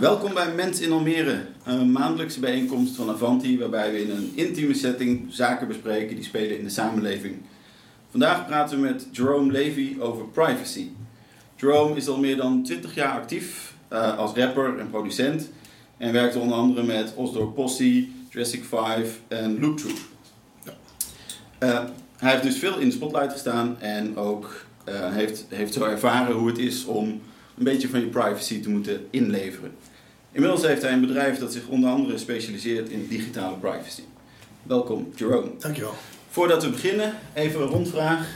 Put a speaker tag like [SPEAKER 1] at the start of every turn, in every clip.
[SPEAKER 1] Welkom bij Mens in Almere, een maandelijkse bijeenkomst van Avanti waarbij we in een intieme setting zaken bespreken die spelen in de samenleving. Vandaag praten we met Jerome Levy over privacy. Jerome is al meer dan 20 jaar actief uh, als rapper en producent en werkt onder andere met Osdor Posse, Jurassic 5 en Loop Troop. Uh, hij heeft dus veel in de spotlight gestaan en ook uh, heeft, heeft zo ervaren hoe het is om een beetje van je privacy te moeten inleveren. Inmiddels heeft hij een bedrijf dat zich onder andere specialiseert in digitale privacy. Welkom, Jerome.
[SPEAKER 2] Dankjewel.
[SPEAKER 1] Voordat we beginnen, even een rondvraag.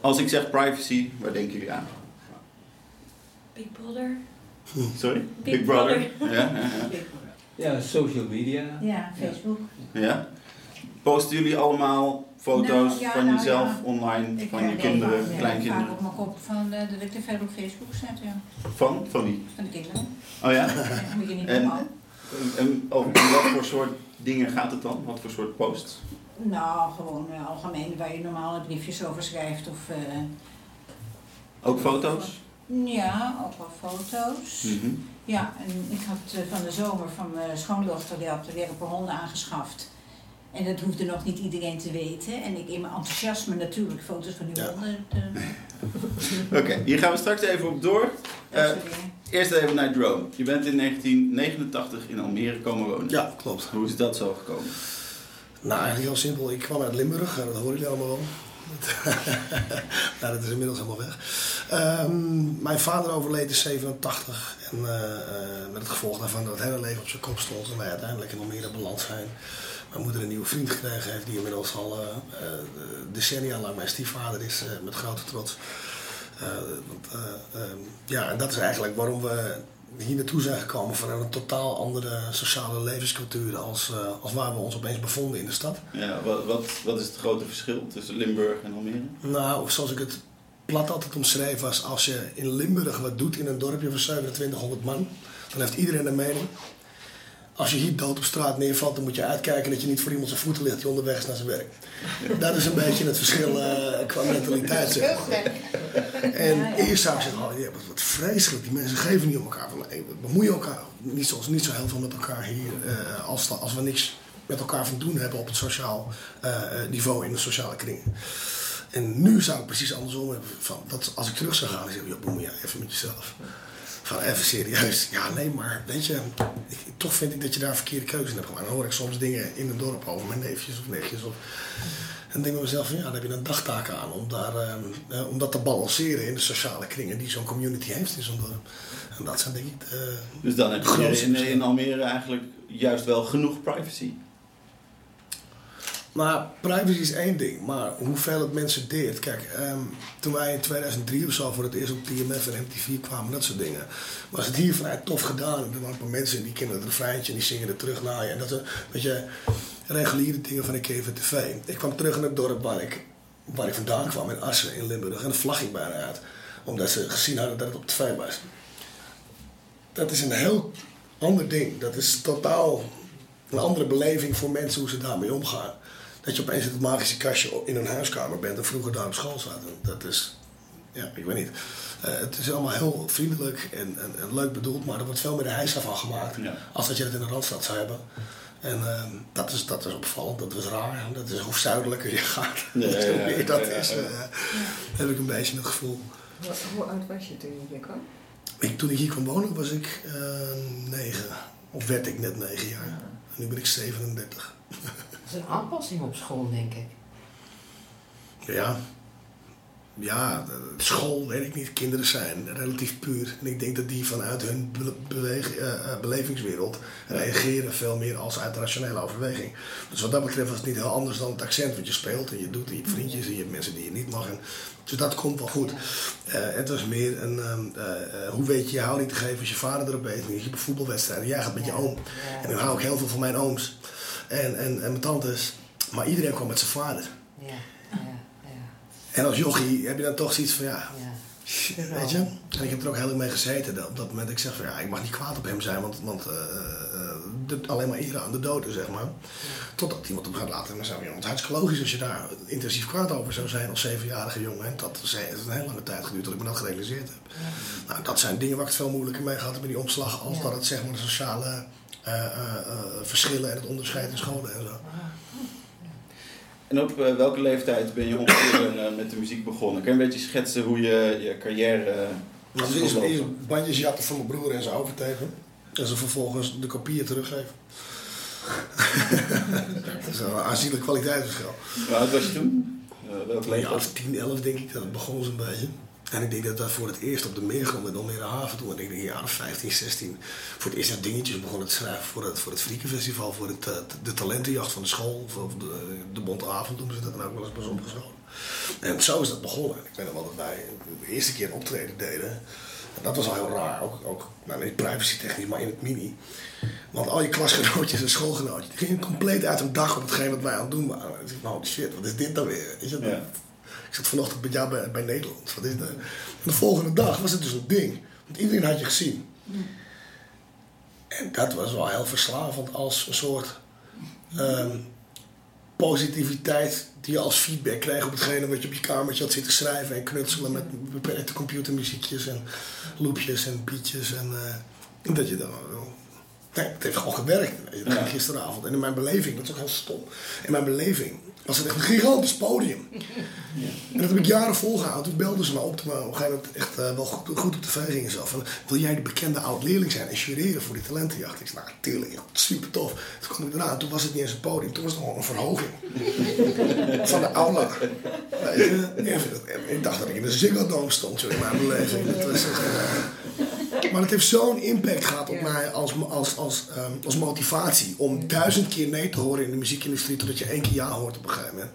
[SPEAKER 1] Als ik zeg privacy, waar denken jullie aan?
[SPEAKER 3] Big Brother.
[SPEAKER 1] Sorry?
[SPEAKER 3] Big Brother.
[SPEAKER 1] Ja, ja, ja.
[SPEAKER 4] Ja, social media.
[SPEAKER 3] Ja, Facebook.
[SPEAKER 1] ja. Posten jullie allemaal foto's
[SPEAKER 3] Nou, ja,
[SPEAKER 1] van
[SPEAKER 3] nou,
[SPEAKER 1] jezelf
[SPEAKER 3] ja.
[SPEAKER 1] online,
[SPEAKER 3] Ik
[SPEAKER 1] van je kinderen, kleinkinderen?
[SPEAKER 3] Vaak op mijn kop van eh, dat ik te op Facebook zet, ja.
[SPEAKER 1] Van? Van wie?
[SPEAKER 3] Van de kinderen.
[SPEAKER 1] Oh ja?
[SPEAKER 3] Ja, moet je niet
[SPEAKER 1] En-. En over wat voor soort dingen gaat het dan? Wat voor soort posts?
[SPEAKER 3] Nou, gewoon eh, algemeen waar je normale briefjes over schrijft of... eh,
[SPEAKER 1] Ook foto's?
[SPEAKER 3] ja, ook wel foto's.
[SPEAKER 1] Mhm.
[SPEAKER 3] Ja, en ik had van de zomer van mijn schoondochter, die had weer een paar honden aangeschaft. En dat hoefde nog niet iedereen te weten. En ik in mijn enthousiasme natuurlijk foto's van die
[SPEAKER 2] Ja.
[SPEAKER 3] honden. te-
[SPEAKER 1] Oké, hier gaan we straks even op door. Eh. Eerst even naar Drone. Je bent in 1989 in Almere komen wonen.
[SPEAKER 2] Ja, klopt.
[SPEAKER 1] Hoe is dat zo gekomen?
[SPEAKER 2] Nou, eigenlijk heel simpel. Ik kwam uit Limburg, eh, dat horen jullie allemaal wel. nou, dat is inmiddels helemaal weg. Ehm, mijn vader overleed in 87 en eh, eh, met het gevolg daarvan dat het hele leven op zijn kop stond en wij uiteindelijk in Almere beland zijn. Mijn moeder een nieuwe vriend gekregen heeft die inmiddels al eh, eh, decennia lang mijn stiefvader is, eh, met grote trots. Eh, eh, ehm, ja, en dat is eigenlijk waarom we hier naartoe zijn gekomen vanuit een totaal andere sociale levenscultuur als, als waar we ons opeens bevonden in de stad.
[SPEAKER 1] Ja, wat, wat, wat is het grote verschil tussen Limburg en Almere?
[SPEAKER 2] Nou, zoals ik het plat altijd omschreef was, als je in Limburg wat doet in een dorpje van 2700 man, dan heeft iedereen een mening. Als je hier dood op straat neervalt, dan moet je uitkijken dat je niet voor iemand zijn voeten ligt die onderweg is naar zijn werk. Dat is een beetje het verschil eh, qua mentaliteit. Zeg. En eerst zou ik zeggen, oh, ja, wat, vreselijk, die mensen geven niet om elkaar. Van, hey, we bemoeien elkaar niet, zoals, niet zo heel veel met elkaar hier, eh, als, als we niks met elkaar van doen hebben op het sociaal eh, niveau in de sociale kringen. En nu zou ik precies andersom hebben. Van, dat als ik terug zou gaan, dan zeg ik, joh, bemoei je even met jezelf. Van even serieus. Ja, nee, maar weet je, ik, toch vind ik dat je daar verkeerde keuze in hebt gemaakt. Dan hoor ik soms dingen in het dorp over mijn neefjes of nichtjes. Of, en denk ik bij mezelf van ja, dan heb je een dagtaak aan om, daar, ehm, eh, om dat te balanceren in de sociale kringen die zo'n community heeft in zo'n dorp. En dat zijn denk ik de,
[SPEAKER 1] Dus dan heb je in, in. Almere eigenlijk juist wel genoeg privacy.
[SPEAKER 2] Maar privacy is één ding, maar hoeveel het mensen deert. Kijk, ehm, toen wij in 2003 of zo voor het eerst op TMF en MTV kwamen, dat soort dingen, was het hier vanuit tof gedaan. Er waren een paar mensen die kennen het refreintje en die zingen er terug naar je. En dat zijn, weet je, reguliere dingen van van tv. Ik kwam terug in het dorp waar ik, waar ik vandaan kwam, in Assen in Limburg. En de vlag ging bijna uit, omdat ze gezien hadden dat het op tv was. Dat is een heel ander ding. Dat is totaal een andere beleving voor mensen hoe ze daarmee omgaan. Dat je opeens in het magische kastje in een huiskamer bent en vroeger daar op school zat. Dat is, ja, ik weet niet. Eh, het is allemaal heel vriendelijk en, en, en leuk bedoeld, maar er wordt veel meer de heisa van gemaakt.
[SPEAKER 1] Ja.
[SPEAKER 2] Als dat je het in de Randstad zou hebben. En ehm, dat, is, dat is opvallend, dat is raar. Dat is hoe zuidelijker je gaat,
[SPEAKER 1] Ja,
[SPEAKER 2] hoe meer dat
[SPEAKER 1] ja, ja.
[SPEAKER 2] is. eh, heb ik een beetje het gevoel.
[SPEAKER 5] Hoe, hoe oud was je toen je hier kwam?
[SPEAKER 2] Ik, toen ik hier kwam wonen was ik eh, negen. Of werd ik net negen jaar. En nu ben ik 37.
[SPEAKER 5] Een aanpassing op school, denk ik.
[SPEAKER 2] Ja. Ja, eh, school, weet ik niet. Kinderen zijn relatief puur. En ik denk dat die vanuit hun eh, eh, belevingswereld reageren veel meer als uit rationele overweging. Dus wat dat betreft was het niet heel anders dan het accent wat je speelt en je doet. En je hebt vriendjes en je hebt mensen die je niet mag. En, dus dat komt wel goed. Het was meer een, ehm, eh, eh, hoe weet je je houding te geven als je vader erop weet. Je hebt een voetbalwedstrijd en jij gaat met je oom. En dan hou ik heel veel van mijn ooms en, en, en mijn tantes. Maar iedereen kwam met zijn vader.
[SPEAKER 5] Ja, ja, ja.
[SPEAKER 2] En als jochie heb je dan toch zoiets van ja,
[SPEAKER 5] ja.
[SPEAKER 2] Weet je? En ik heb er ook heel erg mee gezeten. Dat, op dat moment ik zeg van ja, ik mag niet kwaad op hem zijn, want, want eh, eh, de- alleen maar eren aan de doden, zeg maar. Totdat iemand hem gaat laten. En dan zou je, want hartstikke logisch als je daar intensief kwaad over zou zijn als zevenjarige jongen. En dat is het een hele lange tijd geduurd dat ik me dat gerealiseerd heb. Nou, dat zijn dingen waar ik het veel moeilijker mee gehad heb met die omslag, als dat het zeg maar de sociale verschillen en het onderscheid in scholen en zo.
[SPEAKER 1] En op eh, welke leeftijd ben je ongeveer eh, met de muziek begonnen? Kan je een beetje schetsen hoe je je carrière... eh, is
[SPEAKER 2] dus eerst, eerst bandjes jatten van mijn broer en zijn overtekenen. En ze vervolgens de kopieën teruggeven. dat is een aanzienlijk kwaliteitsverschil.
[SPEAKER 1] Hoe oud was je toen? Eh,
[SPEAKER 2] jaar
[SPEAKER 1] leeftijd?
[SPEAKER 2] of 10, 11 denk ik, dat begon zo'n beetje. En ik denk dat dat voor het eerst op de meergrond in Almere Haven toen, ik denk een jaar of 15, 16, voor het eerst dat dingetjes begonnen te schrijven voor het, voor het Friekenfestival, voor het, eh, de talentenjacht van de school, of de, de Bonte Avond noemen ze dat dan ook wel eens bij sommige scholen. En zo is dat begonnen. Ik ben er wel dat wij de eerste keer een optreden deden. En dat was al heel raar, ook, ook nou, niet privacy technisch, maar in het mini. Want al je klasgenootjes en schoolgenootjes, die gingen compleet uit hun dag op hetgeen wat wij aan het doen waren. Ik dacht, nou shit, wat is dit dan weer? Weet je,
[SPEAKER 1] Ja.
[SPEAKER 2] Ik zat vanochtend met jou bij, bij Nederland. Wat is dat? En de volgende dag was het dus een ding. Want iedereen had je gezien. En dat was wel heel verslavend als een soort ehm, positiviteit die je als feedback kreeg op hetgene wat je op je kamertje had zitten schrijven en knutselen met beperkte computermuziekjes en loopjes en beatjes. En, eh, en dat je dan. Nee, het heeft gewoon gewerkt.
[SPEAKER 1] Ja.
[SPEAKER 2] gisteravond. En in mijn beleving, dat is ook heel stom. In mijn beleving was het echt een gigantisch podium. En dat heb ik jaren volgehouden. Toen belden ze me op we op een gegeven moment echt eh, wel goed, goed op tv gingen. Zo. Van, wil jij de bekende oud-leerling zijn en jureren voor die talentenjacht? Ik zei, nou, tuurlijk, super tof. Toen kwam ik eraan, toen was het niet eens een podium, toen was het gewoon een verhoging. Van de aula. En ik dacht dat ik in de Ziggo Dome stond, zo in mijn beleving. Dat was echt, maar het heeft zo'n impact gehad op
[SPEAKER 5] Ja.
[SPEAKER 2] mij als, als, als, ehm, als motivatie. Om duizend keer nee te horen in de muziekindustrie, totdat je één keer ja hoort op een gegeven moment.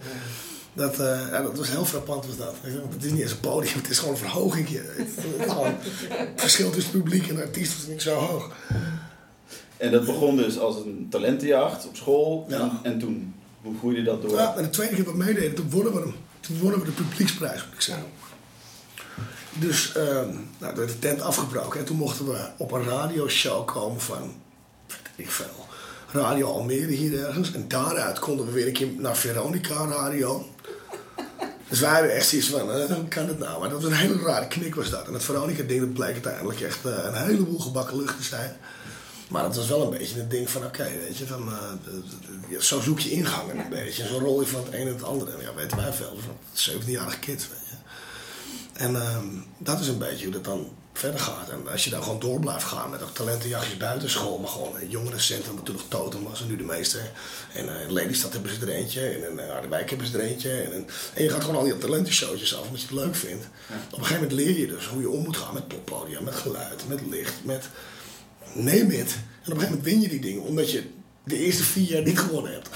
[SPEAKER 2] Dat, eh, ja, dat was heel frappant was dat. Het is niet eens een podium, het is gewoon een verhoging. Het, het, gewoon, het verschil tussen publiek en artiest was niet zo hoog.
[SPEAKER 1] En dat begon dus als een talentenjacht op school.
[SPEAKER 2] Ja.
[SPEAKER 1] En, en toen, hoe groeide dat door?
[SPEAKER 2] Ja, en de tweede keer dat we meededen, toen wonnen we hem. Toen wonnen we de publieksprijs, moet ik zeggen. Dus ehm nou, toen werd de tent afgebroken en toen mochten we op een radioshow komen van, weet ik veel, Radio Almere hier ergens. En daaruit konden we weer een keer naar Veronica Radio. Dus wij hadden echt zoiets van, eh, hoe kan het nou? Maar dat was een hele rare knik was dat. En het Veronica-ding dat bleek uiteindelijk echt eh, een heleboel gebakken lucht te zijn. Maar het was wel een beetje een ding van, oké, weet je, van, eh, zo zoek je ingangen een beetje. Zo rol je van het een en het andere. En ja, weten wij veel, van 17-jarige kids, weet je. En ehm, dat is een beetje hoe dat dan verder gaat. En als je dan gewoon door blijft gaan met ook talentenjachtjes buitenschool, maar gewoon een jongerencentrum, wat toen nog Totem was en nu de meeste. En eh, in Lelystad hebben ze er eentje, en in eh, Harderwijk hebben ze er eentje. En, en, en je gaat gewoon al die talentenshowtjes af, omdat je het leuk vindt. Op een gegeven moment leer je dus hoe je om moet gaan met poppodia, met geluid, met licht, met neem het. En op een gegeven moment win je die dingen, omdat je de eerste vier jaar niet gewonnen hebt.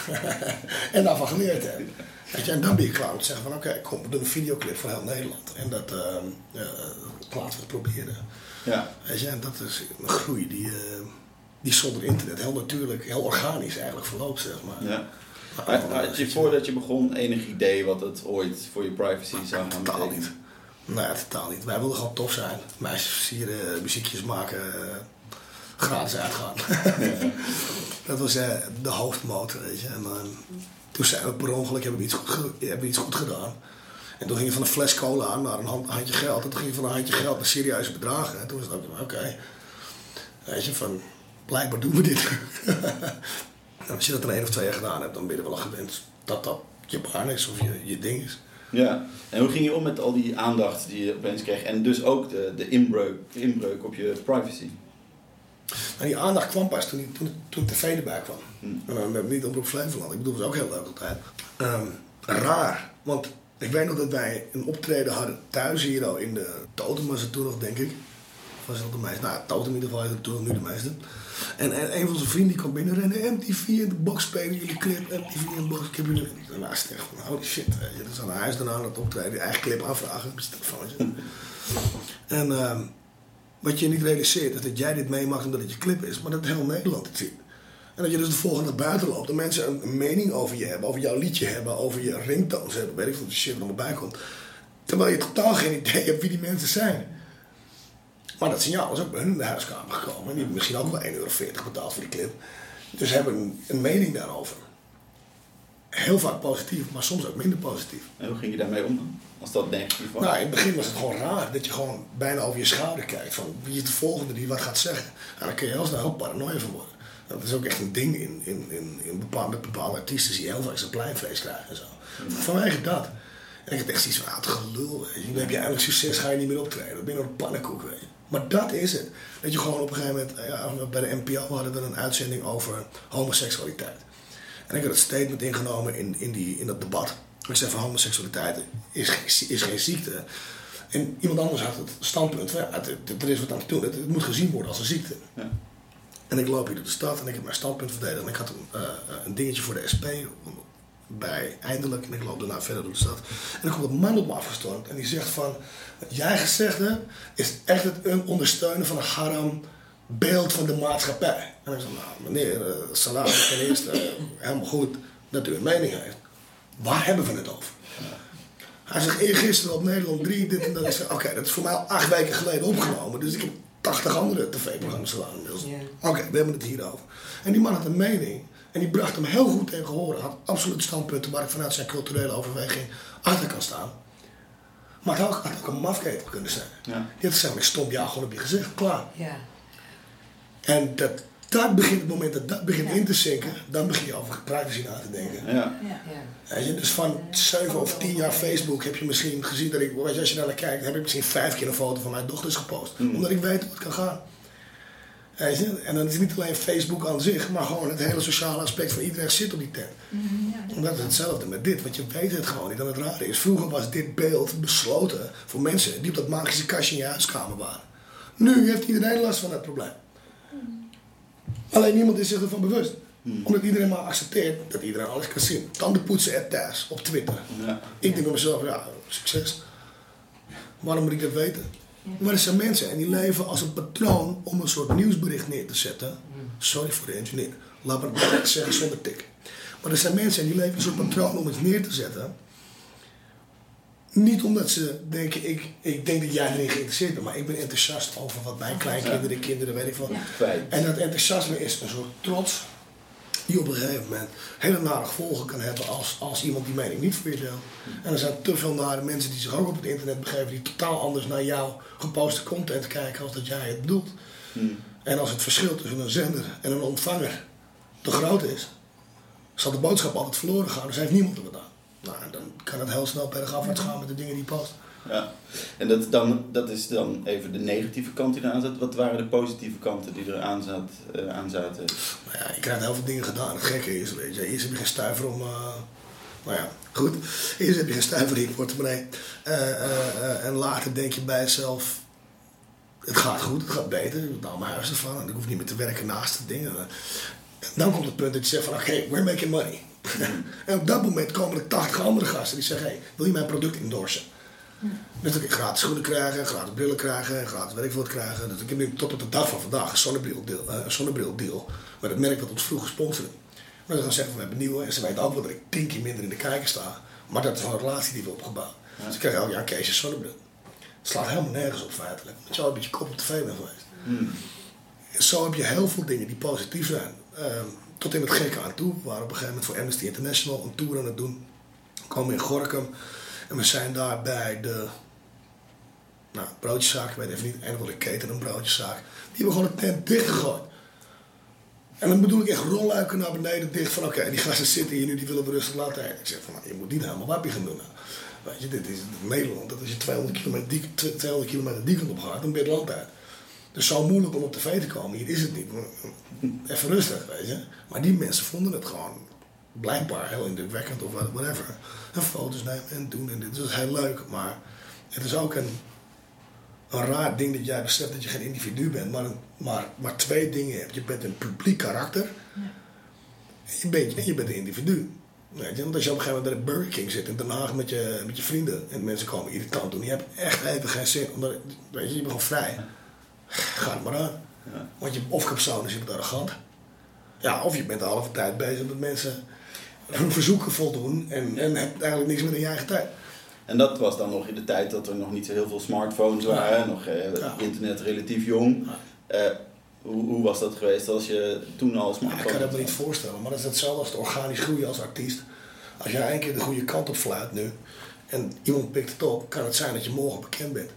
[SPEAKER 2] en daarvan geleerd hebt. Weet je, en dan ben je klaar om te zeggen van oké, kom, we doen een videoclip voor heel Nederland. En dat ehm, eh, laten we proberen.
[SPEAKER 1] Ja.
[SPEAKER 2] Weet je, en dat is een groei die, eh, die zonder internet heel natuurlijk, heel organisch eigenlijk verloopt, zeg maar.
[SPEAKER 1] ja.
[SPEAKER 2] Maar-
[SPEAKER 1] Had had je voordat je begon enig idee wat het ooit voor je privacy zou gaan
[SPEAKER 2] Totaal
[SPEAKER 1] betekenen?
[SPEAKER 2] niet. Nee, totaal niet. Wij wilden gewoon tof zijn. Meisjes versieren, muziekjes maken, eh, gratis uitgaan. dat was de hoofdmotor, weet je. En toen zijn we per ongeluk, hebben we, iets goed hebben we iets goed gedaan. En toen ging je van een fles cola naar een hand- handje geld. En toen ging je van een handje geld naar serieuze bedragen. En toen was het ook, oké. Weet je, van, blijkbaar doen we dit. als je dat er één of twee jaar gedaan hebt, dan ben je wel aan gewend dat dat je baan is of je, je ding is.
[SPEAKER 1] Ja. En hoe ging je om met al die aandacht die je opeens kreeg? En dus ook de, de inbreuk, inbreuk op je privacy?
[SPEAKER 2] En die aandacht kwam pas toen, toen, toen tv erbij kwam.
[SPEAKER 1] Hm.
[SPEAKER 2] En dan heb ik niet op Flevoland. Ik bedoel, dat was ook heel leuk altijd. Ehm, raar, want ik weet nog dat wij een optreden hadden thuis hier al in de Totem was het toen nog, denk ik. Was het de meeste? Nou, Totem in ieder geval, het toen nu de meeste. En, en een van zijn vrienden kwam binnenrennen. MTV in de box spelen jullie clip. MTV in de box, ik heb jullie... En daarna is het echt van, holy shit. Weet je. Dus aan huis daarna aan het optreden, die eigen clip aanvragen met zijn telefoontje. en ehm, wat je niet realiseert is dat jij dit meemaakt omdat het je clip is, maar dat heel Nederland het ziet. En dat je dus de volgende dag buiten loopt en mensen een, mening over je hebben, over jouw liedje hebben, over je ringtones hebben, weet ik wat de shit er bij komt. Terwijl je totaal geen idee hebt wie die mensen zijn. Maar dat signaal is ook bij hun in de huiskamer gekomen. En die hebben misschien ook wel 1,40 euro betaald voor die clip. Dus hebben een, een mening daarover. Heel vaak positief, maar soms ook minder positief.
[SPEAKER 1] En hoe ging je daarmee om dan? Als dat negatief was?
[SPEAKER 2] Nou, in het begin was het gewoon raar dat je gewoon bijna over je schouder kijkt. Van wie is de volgende die wat gaat zeggen. En dan kun je heel snel heel paranoia van worden. Dat is ook echt een ding in, in, in, in bepaalde, met bepaalde artiesten die heel vaak zijn pleinvlees krijgen en zo. Vanwege dat. En ik heb echt zoiets van, ah, het gelul. weet je. Dan heb je eindelijk succes, ga je niet meer optreden. Dan ben je nog een pannenkoek, weet je. Maar dat is het. Dat je gewoon op een gegeven moment, ja, bij de NPO hadden we een uitzending over homoseksualiteit. En ik had het statement ingenomen in, in, die, in dat debat. Ik zei van homoseksualiteit is geen, is geen ziekte. En iemand anders had het standpunt van ja, er is wat aan te doen. Het, het moet gezien worden als een ziekte.
[SPEAKER 1] Ja.
[SPEAKER 2] En ik loop hier door de stad en ik heb mijn standpunt verdedigd. En ik had een, eh, een dingetje voor de SP bij eindelijk. En ik loop daarna verder door de stad. En dan komt een man op me afgestormd. En die zegt van, wat jij gezegd hebt, is echt het ondersteunen van een haram beeld van de maatschappij. En ik zeg, nou meneer, uh, Salah, ten eerste eh, helemaal goed dat u een mening heeft. Waar hebben we het over? Hij zegt, eergisteren op Nederland 3, dit en dat. Ik zeg, oké, dat is voor mij al acht weken geleden opgenomen. Dus ik heb 80 andere tv-programma's gedaan inmiddels. Oké, we hebben het hier over. En die man had een mening. En die bracht hem heel goed tegen horen. Had absoluut standpunten waar ik vanuit zijn culturele overweging achter kan staan. Maar het had ook, had ook een mafketel kunnen zijn.
[SPEAKER 1] Ja.
[SPEAKER 2] Die had gezegd, ik stop jou gewoon op je gezicht, klaar.
[SPEAKER 5] Ja.
[SPEAKER 2] En dat, dat begint, het moment dat dat begint
[SPEAKER 3] Ja.
[SPEAKER 2] in te zinken, dan begin je over privacy na te denken.
[SPEAKER 1] Ja.
[SPEAKER 3] Ja.
[SPEAKER 5] Ja.
[SPEAKER 2] Weet je, dus van 7 of 10 jaar Facebook heb je misschien gezien dat ik, weet je, als je naar kijkt, heb ik misschien vijf keer een foto van mijn dochters gepost.
[SPEAKER 1] Mm.
[SPEAKER 2] Omdat ik weet hoe het kan gaan. En dan is het niet alleen Facebook aan zich, maar gewoon het hele sociale aspect van iedereen zit op die tent.
[SPEAKER 3] Mhm, ja, dat-
[SPEAKER 2] Omdat het hetzelfde met dit, want je weet het gewoon niet. En het rare is, vroeger was dit beeld besloten voor mensen die op dat magische kastje in je huiskamer waren. Nu heeft iedereen last van dat probleem. Alleen niemand is zich ervan bewust. Omdat iedereen maar accepteert dat iedereen alles kan zien. Tanden poetsen er thuis op Twitter.
[SPEAKER 1] Ja.
[SPEAKER 2] Ik denk bij mezelf, ja, succes. Waarom moet ik dat weten? Maar er zijn mensen en die leven als een patroon om een soort nieuwsbericht neer te zetten. Sorry voor de engineer. Laat het zeggen zonder tik. Maar er zijn mensen en die leven als een soort patroon om iets neer te zetten. Niet omdat ze denken, ik, ik denk dat jij erin geïnteresseerd bent, maar ik ben enthousiast over wat mijn kleinkinderen, kinderen, weet ik.
[SPEAKER 1] Kwijt.
[SPEAKER 2] En dat enthousiasme is een soort trots die op een gegeven moment hele nare gevolgen kan hebben als, als iemand die mening niet voor je deelt. En er zijn te veel nare mensen die zich ook op het internet begeven die totaal anders naar jouw geposte content kijken als dat jij het bedoelt.
[SPEAKER 1] Hmm.
[SPEAKER 2] En als het verschil tussen een zender en een ontvanger te groot is, zal de boodschap altijd verloren gaan. Dus heeft niemand er wat aan. Nou, dan kan het heel snel bergafwaarts gaan met de dingen die je post.
[SPEAKER 1] Ja. En dat, is dan, dat is dan even de negatieve kant die eraan zat. Wat waren de positieve kanten die er aan, zat, eh, aan zaten?
[SPEAKER 2] Maar ja, je krijgt heel veel dingen gedaan. Het gekke is, weet je, eerst heb je geen stuiver om... eh maar ja, goed. Eerst heb je geen stuiver in je portemonnee. Eh, en later denk je bij jezelf... Het gaat goed, het gaat beter. Ik heb mijn huis ervan. En ik hoef niet meer te werken naast het ding. En dan komt het punt dat je zegt van... Oké, we're making money. En op dat moment komen er 80 andere gasten die zeggen... Hey, wil je mijn product endorsen? Dus dat ik gratis schoenen krijgen, gratis brillen krijgen, gratis wat krijgen. Dus ik heb nu tot op de dag van vandaag een zonnebril deal, eh, zonnebril deal met het merk dat ons vroeger sponsorde. Maar dan zeggen we, hebben nieuwe en ze weten ook wel dat ik tien keer minder in de kijker sta. Maar dat is een relatie die we opgebouwd. Dus ik krijg elk jaar een Keesje zonnebril. Het slaat helemaal nergens op feitelijk. Omdat je al een beetje kop op tv bent geweest.
[SPEAKER 1] Hmm.
[SPEAKER 2] En zo heb je heel veel dingen die positief zijn. Ehm, tot in het gekke aan toe. We waren op een gegeven moment voor Amnesty International een tour aan het doen. We komen in Gorkum. En we zijn daar bij de nou, broodjeszaak, ik weet even niet, een of andere keten, een broodjeszaak. Die hebben gewoon een tent dichtgegooid. En dan bedoel ik echt rolluiken naar beneden dicht van oké, die gasten zitten hier nu, die willen we rustig laten eten. Ik zeg van nou, je moet niet helemaal wappie gaan doen. Nou. Weet je, dit is Nederland, dat als je 200 kilometer die, 200 kilometer die op gaat, dan ben je land uit. Dus zo moeilijk om op tv te komen, hier is het niet. Even rustig, weet je. Maar die mensen vonden het gewoon blijkbaar heel indrukwekkend of whatever. En foto's nemen en doen en dit. Dat is heel leuk, maar het is ook een, een raar ding dat jij beseft dat je geen individu bent, maar, maar, maar twee dingen hebt. Je bent een publiek karakter en je bent, en je bent een individu. Weet je? Want als je op een gegeven moment bij de Burger King zit in Den Haag met je, met je vrienden en mensen komen irritant doen, je hebt echt even geen zin, omdat weet je, je bent gewoon vrij. Ga het maar aan.
[SPEAKER 1] Ja.
[SPEAKER 2] Want je, of persoon is bent arrogant. Ja, of je bent de halve tijd bezig met mensen hun verzoeken voldoen en, en hebt eigenlijk niks meer in je eigen tijd.
[SPEAKER 1] En dat was dan nog in de tijd dat er nog niet zo heel veel smartphones waren, nog eh,
[SPEAKER 2] Ja.
[SPEAKER 1] internet relatief jong. Eh, hoe, hoe was dat geweest als je toen al
[SPEAKER 2] Ja, ik kan dat me niet voorstellen, maar dat is hetzelfde als het organisch groeien als artiest. Als jij één keer de goede kant op fluit nu en iemand pikt het op, kan het zijn dat je morgen bekend bent.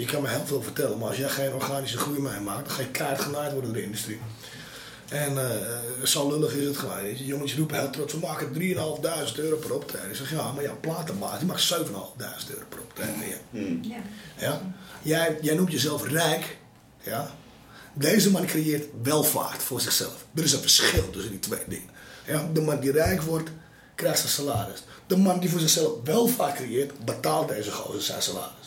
[SPEAKER 2] Je kan me heel veel vertellen, maar als jij geen organische groei mee maakt, dan ga je keihard genaaid worden door de industrie. En eh, zo lullig is het gewoon. Jongens roepen heel trots, we maken 3.500 euro per optreden. Ik zeg, ja, maar jouw platenbaas, die maakt 7.500 euro per optreden. Ja.
[SPEAKER 1] Hmm.
[SPEAKER 3] Ja.
[SPEAKER 2] Ja? Jij, jij noemt jezelf rijk. Ja? Deze man creëert welvaart voor zichzelf. Er is een verschil tussen die twee dingen. Ja? De man die rijk wordt, krijgt zijn salaris. De man die voor zichzelf welvaart creëert, betaalt deze gozer zijn salaris.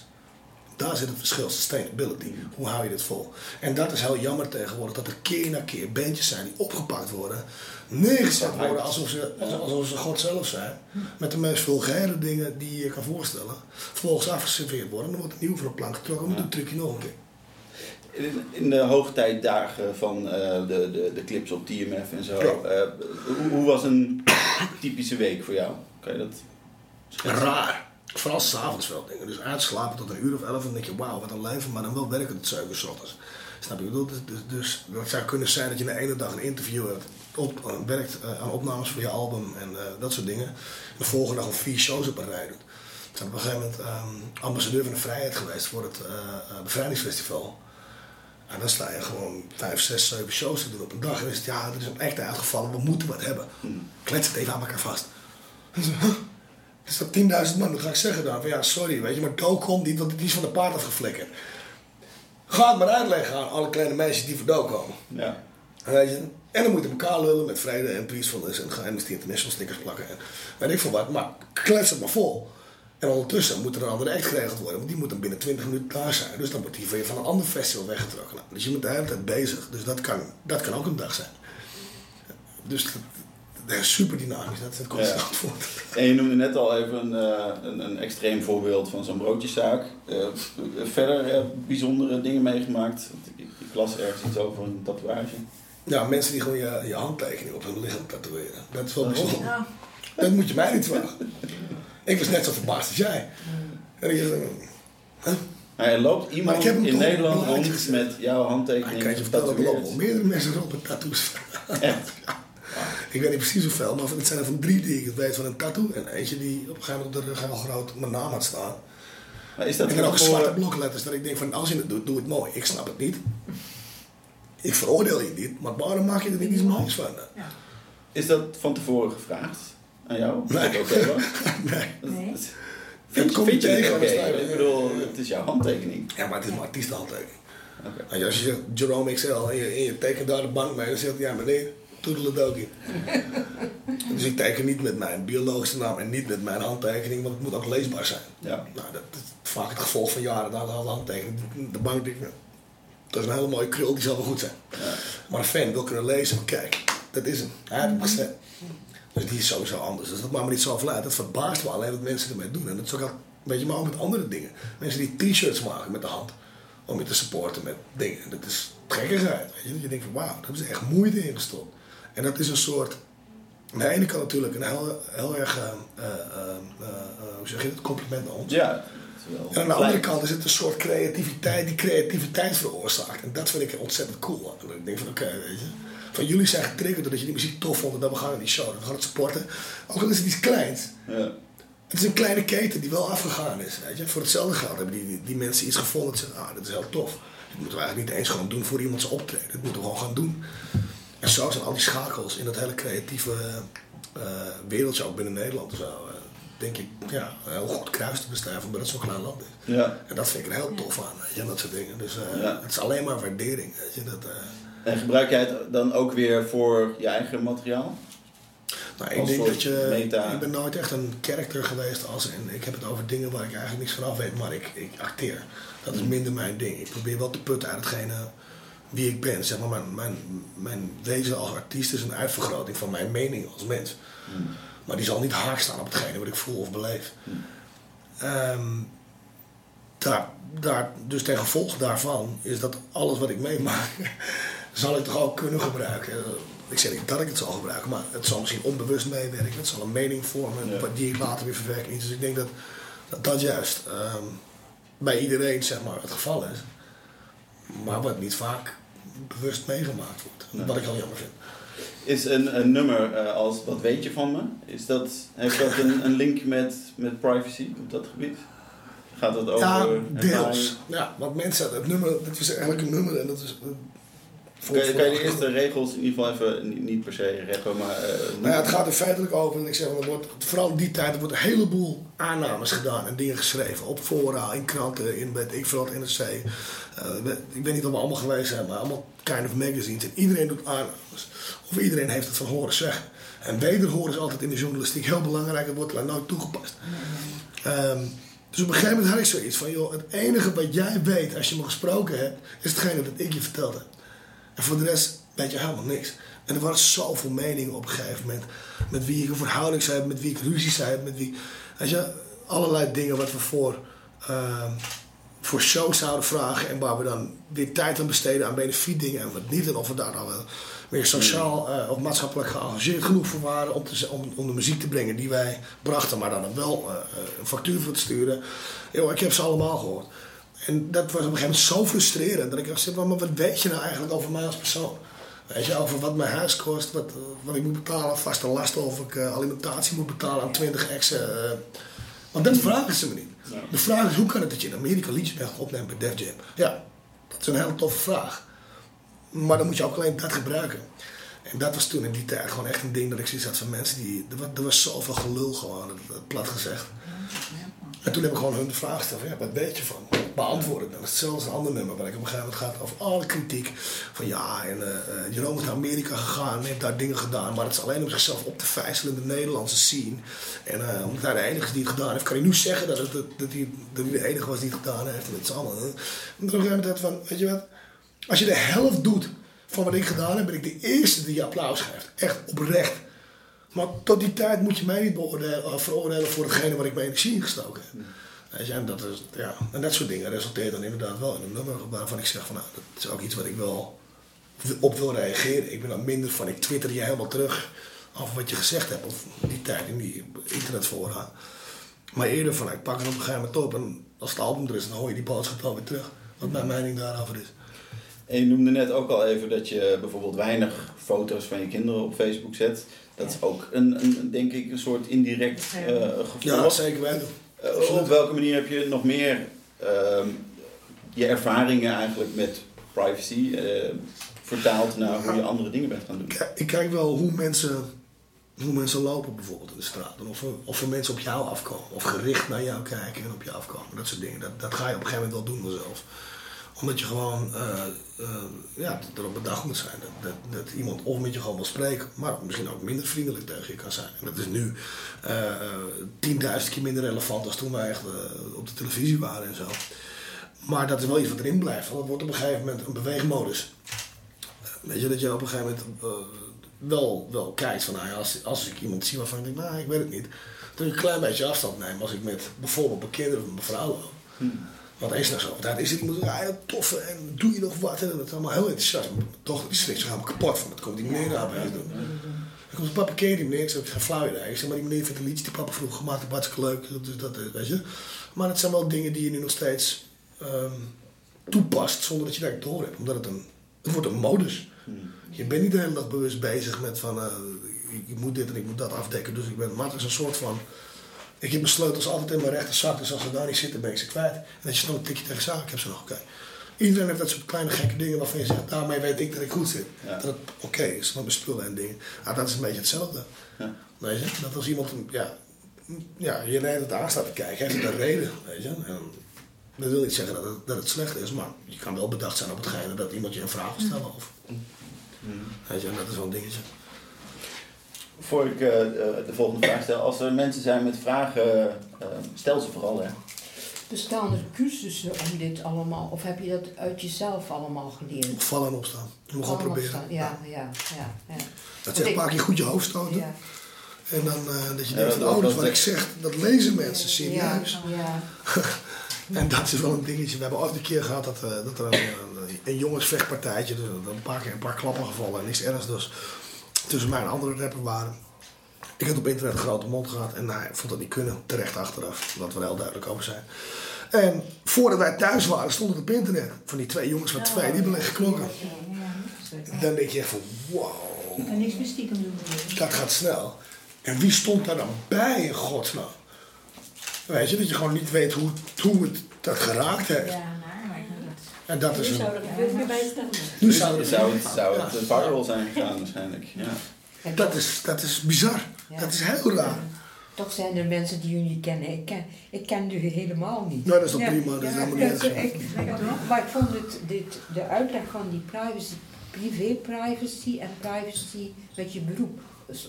[SPEAKER 2] Daar zit het verschil, sustainability. Hoe hou je dit vol? En dat is heel jammer tegenwoordig, dat er keer na keer bandjes zijn die opgepakt worden, neergezet worden alsof ze, alsof ze God zelf zijn, met de meest vulgaire dingen die je je kan voorstellen. Vervolgens afgeserveerd worden, dan wordt het nieuw van de plank getrokken, moet
[SPEAKER 1] Ja.
[SPEAKER 2] een trucje nog een keer.
[SPEAKER 1] In, in de hoogtijdagen van eh, de, de, de clips op TMF en zo,
[SPEAKER 2] Ja.
[SPEAKER 1] eh, hoe, hoe was een typische week voor jou? Kan je dat schetsen?
[SPEAKER 2] Raar. Vooral s'avonds wel dingen. Dus uitslapen tot een uur of elf en dan denk je, wauw, wat een leven, maar dan wel werken tot zeven ochtends. Snap je? Dus, dus, dus dat zou kunnen zijn dat je na ene dag een interview hebt, op, eh, werkt eh, aan opnames voor je album en eh, dat soort dingen. En de volgende dag al vier shows op een rij doet. Ik ben op een gegeven moment ehm, ambassadeur van de vrijheid geweest voor het bevrijdingsfestival. En dan sta je gewoon vijf, zes, zeven shows te doen op een dag. En dan is het, ja, er is een echt uitgevallen, we moeten wat hebben. Klets het even aan elkaar vast. En zo, huh? Er staat 10.000 man, dan ga ik zeggen dan, van ja, sorry, weet je, maar Do komt niet, want die is van de paard afgeflikkerd. Ga het maar uitleggen aan alle kleine meisjes die voor Do komen.
[SPEAKER 1] Ja.
[SPEAKER 2] Weet je? En dan moet je elkaar lullen met vrede en peacefulness en Amnesty International stickers plakken en weet ik veel wat. Maar klets het maar vol. En ondertussen moet er een andere act geregeld worden, want die moet dan binnen 20 minuten klaar zijn. Dus dan wordt die weer van een ander festival weggetrokken. Nou, dus je bent de hele tijd bezig. Dus dat kan, dat kan ook een dag zijn. Dus dat, dat super dynamisch, dat is het kortste
[SPEAKER 1] Ja.
[SPEAKER 2] antwoord.
[SPEAKER 1] En je noemde net al even een, eh, een, een extreem voorbeeld van zo'n broodjeszaak. Eh, verder eh, bijzondere dingen meegemaakt. Ik, ik las ergens iets over een tatoeage.
[SPEAKER 2] Ja, mensen die gewoon je, je handtekening op hun lichaam tatoeëren. Dat is wel
[SPEAKER 1] Waarom?
[SPEAKER 2] bijzonder. Dat moet je mij niet vragen. Ik was net zo verbaasd als jij. En ik dacht, huh?
[SPEAKER 1] Maar er loopt iemand in
[SPEAKER 2] toch
[SPEAKER 1] Nederland rond met jouw
[SPEAKER 2] Maar ik
[SPEAKER 1] handtekening
[SPEAKER 2] kan je vertellen, er lopen meerdere mensen rond met tattoos.
[SPEAKER 1] Echt?
[SPEAKER 2] Ik weet niet precies hoeveel, maar het zijn er van drie die ik het weet van een tattoo. En eentje die op een gegeven moment op de rug heel groot mijn naam had staan.
[SPEAKER 1] Maar is dat
[SPEAKER 2] En dan ook
[SPEAKER 1] voor-
[SPEAKER 2] zwarte blokletters. Dat ik denk van als je het doet, doe het mooi. Ik snap het niet. Ik veroordeel je niet, maar waarom maak je er niet iets moois van?
[SPEAKER 3] ja.
[SPEAKER 1] Is dat van tevoren gevraagd aan jou?
[SPEAKER 2] Nee.
[SPEAKER 1] dat oké was?
[SPEAKER 2] Nee.
[SPEAKER 1] Dat-
[SPEAKER 3] Nee.
[SPEAKER 1] dat- Vind,
[SPEAKER 2] kom
[SPEAKER 1] vind
[SPEAKER 2] je
[SPEAKER 1] het Ik bedoel, het is jouw handtekening.
[SPEAKER 2] Ja, maar het is mijn artiestenhandtekening. Als je zegt Jerome XL en je, en je tekent daar de bank mee, dan zegt hij ja meneer, toedeledokie. dus ik teken niet met mijn biologische naam en niet met mijn handtekening, want het moet ook leesbaar zijn.
[SPEAKER 1] Ja.
[SPEAKER 2] Nou, dat is vaak het gevolg van jaren na de handtekening. De bank denkt, dat is een hele mooie krul, die zal wel goed zijn.
[SPEAKER 1] Ja.
[SPEAKER 2] Maar een fan wil kunnen lezen, maar kijk, dat is hem. Hij heeft gezet. Dus die is sowieso anders. Dus dat maakt me niet zo uit. Dat verbaast me alleen wat mensen ermee doen. En dat is ook al, weet je, maar ook met andere dingen. Mensen die t-shirts maken met de hand. Om je te supporten met dingen. Dat is gekkigheid. Weet je? Dat je denkt van wauw, daar hebben ze echt moeite in gestopt. En dat is een soort... Aan de ene kant natuurlijk een heel, heel erg, eh, eh, eh, hoe zeg je het, compliment naar ons.
[SPEAKER 1] Ja,
[SPEAKER 2] En aan de andere kant is het een soort creativiteit die creativiteit veroorzaakt. En dat vind ik ontzettend cool. En ik denk van oké, weet je. Van jullie zijn getriggerd doordat je die muziek tof vond en dan we gaan naar die show. We gaan het supporten. Ook al is het iets kleins.
[SPEAKER 1] Ja.
[SPEAKER 2] Het is een kleine keten die wel afgegaan is. Weet je. Voor hetzelfde geld hebben die, die, die mensen iets gevonden dat ze zeggen, ah, dat is heel tof. Dat moeten we eigenlijk niet eens gewoon doen voor iemand zijn optreden. Dat moeten we gewoon gaan doen. En zo zijn al die schakels in dat hele creatieve eh, wereldje ook binnen Nederland zo. eh, denk ik, ja, heel goed kruis te bestaan omdat het zo'n klein land is.
[SPEAKER 1] ja.
[SPEAKER 2] En dat vind ik er heel tof aan, weet je, dat soort dingen. Dus eh,
[SPEAKER 1] Ja.
[SPEAKER 2] het is alleen maar waardering, weet je. Dat, eh,
[SPEAKER 1] En gebruik jij het dan ook weer voor je eigen materiaal?
[SPEAKER 2] nou, ik
[SPEAKER 1] Als
[SPEAKER 2] denk dat je,
[SPEAKER 1] meta.
[SPEAKER 2] ik ben nooit echt een character geweest als, en ik heb het over dingen waar ik eigenlijk niks van af weet, maar ik, ik acteer. Dat is minder mijn ding. Ik probeer wel te putten uit hetgene wie ik ben. Zeg maar, mijn, mijn, mijn wezen als artiest is een uitvergroting van mijn mening als mens. Maar die zal niet haak staan op hetgene wat ik voel of beleef. Ehm, daar, daar, dus ten gevolge daarvan is dat alles wat ik meemaak zal ik toch ook kunnen gebruiken. Ik zeg niet dat ik het zal gebruiken, maar het zal misschien onbewust meewerken. Het zal een mening vormen
[SPEAKER 1] Ja.
[SPEAKER 2] die ik later weer verwerk. Dus ik denk dat dat, dat juist ehm, bij iedereen zeg maar, het geval is. Maar wat niet vaak bewust meegemaakt wordt.
[SPEAKER 1] Nee.
[SPEAKER 2] Wat ik heel jammer vind.
[SPEAKER 1] Is een, een nummer eh, als wat weet je van me? Is dat, heeft dat een, een link met, met privacy op dat gebied? Gaat dat over
[SPEAKER 2] Ja, deels. Ja, want mensen, het nummer, dit was eigenlijk een nummer en dat is...
[SPEAKER 1] Kan je, kan je de eerste regels in ieder geval even, niet, per se rappen, maar... eh,
[SPEAKER 2] Nou ja, het gaat er feitelijk over. En ik zeg, er wordt, vooral in die tijd er wordt een heleboel aannames gedaan en dingen geschreven. Op fora, in kranten, in weet ik veel wat, NRC. Eh, ik weet niet of we allemaal geweest zijn, maar allemaal kind of magazines. En iedereen doet aannames. Of iedereen heeft het van horen zeggen. En wederhoren is altijd in de journalistiek heel belangrijk. Het wordt nooit toegepast. Ehm, dus op een gegeven moment had ik zoiets van, joh, het enige wat jij weet als je me gesproken hebt, is hetgene dat ik je verteld heb. En voor de rest weet je helemaal niks. En er waren zoveel meningen op een gegeven moment. Met wie ik een verhouding zei, met wie ik ruzie zei, met wie... Weet je, allerlei dingen wat we voor, ehm, voor shows zouden vragen. En waar we dan weer tijd aan besteden aan benefietdingen en wat niet. En of we daar dan wel weer sociaal eh, of maatschappelijk geëngageerd genoeg voor waren om, te, om, om de muziek te brengen die wij brachten. Maar dan wel eh, eh, een factuur voor te sturen. Yo, ik heb ze allemaal gehoord. En dat was op een gegeven moment zo frustrerend. Dat ik dacht, maar wat weet je nou eigenlijk over mij als persoon? Weet je, over wat mijn huis kost, wat, wat ik moet betalen, vaste lasten, of ik eh, alimentatie moet betalen aan 20 exen. eh. want dat vragen ze me niet.
[SPEAKER 1] Ja.
[SPEAKER 2] De vraag is, hoe kan het dat je in Amerika liedjes bent opnemen bij Def Jam? Ja, dat is een hele toffe vraag. Maar dan moet je ook alleen dat gebruiken. En dat was toen in die tijd gewoon echt een ding dat ik zoiets had van mensen die... Er was, er was zoveel gelul gewoon, plat gezegd. En toen heb ik gewoon hun de vraag gesteld ja, wat weet je van? Beantwoord het dan. Hetzelfde als een ander nummer waar ik op een gegeven moment gaat over alle kritiek. Van ja, en eh eh, Jeroen is naar Amerika gegaan en heeft daar dingen gedaan. Maar het is alleen om zichzelf op te vijzelen in de Nederlandse scene. En eh, omdat hij de enige die het gedaan heeft, kan hij nu zeggen dat, het, dat, hij, dat de enige was die het gedaan heeft. En is allemaal. En toen gegeven moment van, weet je wat? Als je de helft doet van wat ik gedaan heb, ben ik de eerste die je applaus geeft. Echt oprecht. Maar tot die tijd moet je mij niet beoordelen, of veroordelen voor hetgene waar ik mijn energie in gestoken heb. En, dat is, ja, en dat soort dingen resulteert dan inderdaad wel in een nummer waarvan ik zeg van nou, dat is ook iets wat ik wel op wil reageren. Ik ben dan minder van, ik twitter je helemaal terug over wat je gezegd hebt. Of die tijd in die internetfora. Maar eerder van, ik pak het op een gegeven moment op en als het album er is, dan hoor je die boodschap wel weer terug. Wat mijn mening daarover is.
[SPEAKER 1] En je noemde net ook al even dat je bijvoorbeeld weinig foto's van je kinderen op Facebook zet. Dat is ook een, een denk ik, een soort indirect eh gevoel.
[SPEAKER 2] Ja, zeker weten.
[SPEAKER 1] Eh, op welke manier heb je nog meer ehm, je ervaringen eigenlijk met privacy eh, vertaald naar hoe je andere dingen bent gaan doen?
[SPEAKER 2] Ik kijk wel hoe mensen, hoe mensen lopen bijvoorbeeld in de straat. En of er, of er mensen op jou afkomen. Of gericht naar jou kijken en op je afkomen. Dat soort dingen. Dat, dat ga je op een gegeven moment wel doen zelf. Omdat je gewoon eh, ja, er op bedacht moet zijn. Dat, dat, dat iemand of met je gewoon wil spreken. Maar misschien ook minder vriendelijk tegen je kan zijn. En dat is nu eh, tienduizend keer minder relevant als toen wij echt op de televisie waren en zo. Maar dat is wel iets wat erin blijft. Want het wordt op een gegeven moment een beweegmodus. Weet je, dat je op een gegeven moment wel, wel kijkt van, nou ja, als, als ik iemand zie waarvan ik denk, nou, ik weet het niet. Dat ik een klein beetje afstand neem als ik met bijvoorbeeld mijn kinderen of mijn vrouw loop. Want eens na zoveel tijd is zegt, ja, toffe, en doe je nog wat? En dat is allemaal heel enthousiast. Toch, die schrikt zich helemaal kapot van, wat komt die meneer nou bij ons doen? Dan komt papa, je die meneer? Ik ga flauw. Ik zeg, maar die meneer vindt een liedje die papa vroeger gemaakt heeft, hartstikke leuk. Dus dat, weet je. Maar het zijn wel dingen die je nu nog steeds ehm, toepast, zonder dat je daar door hebt. Omdat het een, het wordt een modus. Je bent niet de hele dag bewust bezig met van, eh, ik, ik moet dit en ik moet dat afdekken. Dus ik ben, maar het is een soort van, ik heb mijn sleutels altijd in mijn rechterzak. Dus als ze daar niet zitten, ben ik ze kwijt. En dat je snel een tikje tegen zaak, ik heb ze nog, oké. Iedereen heeft dat soort kleine gekke dingen waarvan je zegt, daarmee weet ik dat ik goed zit.
[SPEAKER 1] Ja.
[SPEAKER 2] Dat het oké is, met mijn spullen en dingen. Ah, dat is een beetje hetzelfde.
[SPEAKER 1] Ja.
[SPEAKER 2] Weet je? Dat als iemand, ja, ja, je hele tijd aan staat te kijken, heeft het een reden. Weet je? En dat wil niet zeggen dat het, dat het slecht is, maar je kan wel bedacht zijn op hetgene dat iemand je een vraag wil stellen over. Weet je, en dat is wel een dingetje.
[SPEAKER 1] Voor ik eh, de volgende vraag stel, als er mensen zijn met vragen, eh, stel ze vooral hè.
[SPEAKER 5] Bestaan er cursussen om dit allemaal, of heb je dat uit jezelf allemaal geleerd?
[SPEAKER 2] Vallen en opstaan. Je moet gewoon
[SPEAKER 5] Allemaal
[SPEAKER 2] proberen.
[SPEAKER 5] Ja, ja, ja. ja.
[SPEAKER 2] Dat zegt een paar keer goed je hoofd stoten.
[SPEAKER 5] Ja,
[SPEAKER 2] En dan eh, dat je
[SPEAKER 1] Ja,
[SPEAKER 2] denkt van,
[SPEAKER 1] dat-
[SPEAKER 2] oh, dus
[SPEAKER 1] dat-
[SPEAKER 2] wat ik zeg, dat lezen mensen serieus.
[SPEAKER 5] ja, ja.
[SPEAKER 2] En dat is wel een dingetje. We hebben ooit een keer gehad dat, eh, dat er een, een, jongensvechtpartijtje, dus een paar, keer, een paar klappen gevallen en niks ergens dus tussen mij en andere rapper waren. Ik had op internet een grote mond gehad en hij vond dat niet kunnen, terecht achteraf, laten we er heel duidelijk over zijn. En voordat wij thuis waren, stond het op internet van die twee jongens van twee, die hebben liggen knokken. Dan denk je echt van, wow,
[SPEAKER 3] Je kan niks meer stiekem doen.
[SPEAKER 2] dat gaat snel. En wie stond daar dan bij in godsnaam? Weet je, dat je gewoon niet weet hoe, hoe het dat geraakt heeft.
[SPEAKER 3] Ja,
[SPEAKER 2] En dat is
[SPEAKER 6] Nu
[SPEAKER 2] een...
[SPEAKER 6] zou er veel meer bij staan.
[SPEAKER 2] Nu zou
[SPEAKER 1] zou
[SPEAKER 2] het,
[SPEAKER 1] het, zou het viral zijn gegaan waarschijnlijk. Ja.
[SPEAKER 2] dat, is, dat is bizar.
[SPEAKER 5] Ja.
[SPEAKER 2] Dat is heel raar.
[SPEAKER 5] Toch zijn er mensen die jullie kennen. Ik ken, ik ken jullie helemaal niet.
[SPEAKER 2] Nou, dat is toch
[SPEAKER 5] Ja.
[SPEAKER 2] prima. Dat is helemaal niet
[SPEAKER 5] echt- Maar ik vond het, dit, de uitleg van die privacy, privé-privacy en privacy met je beroep,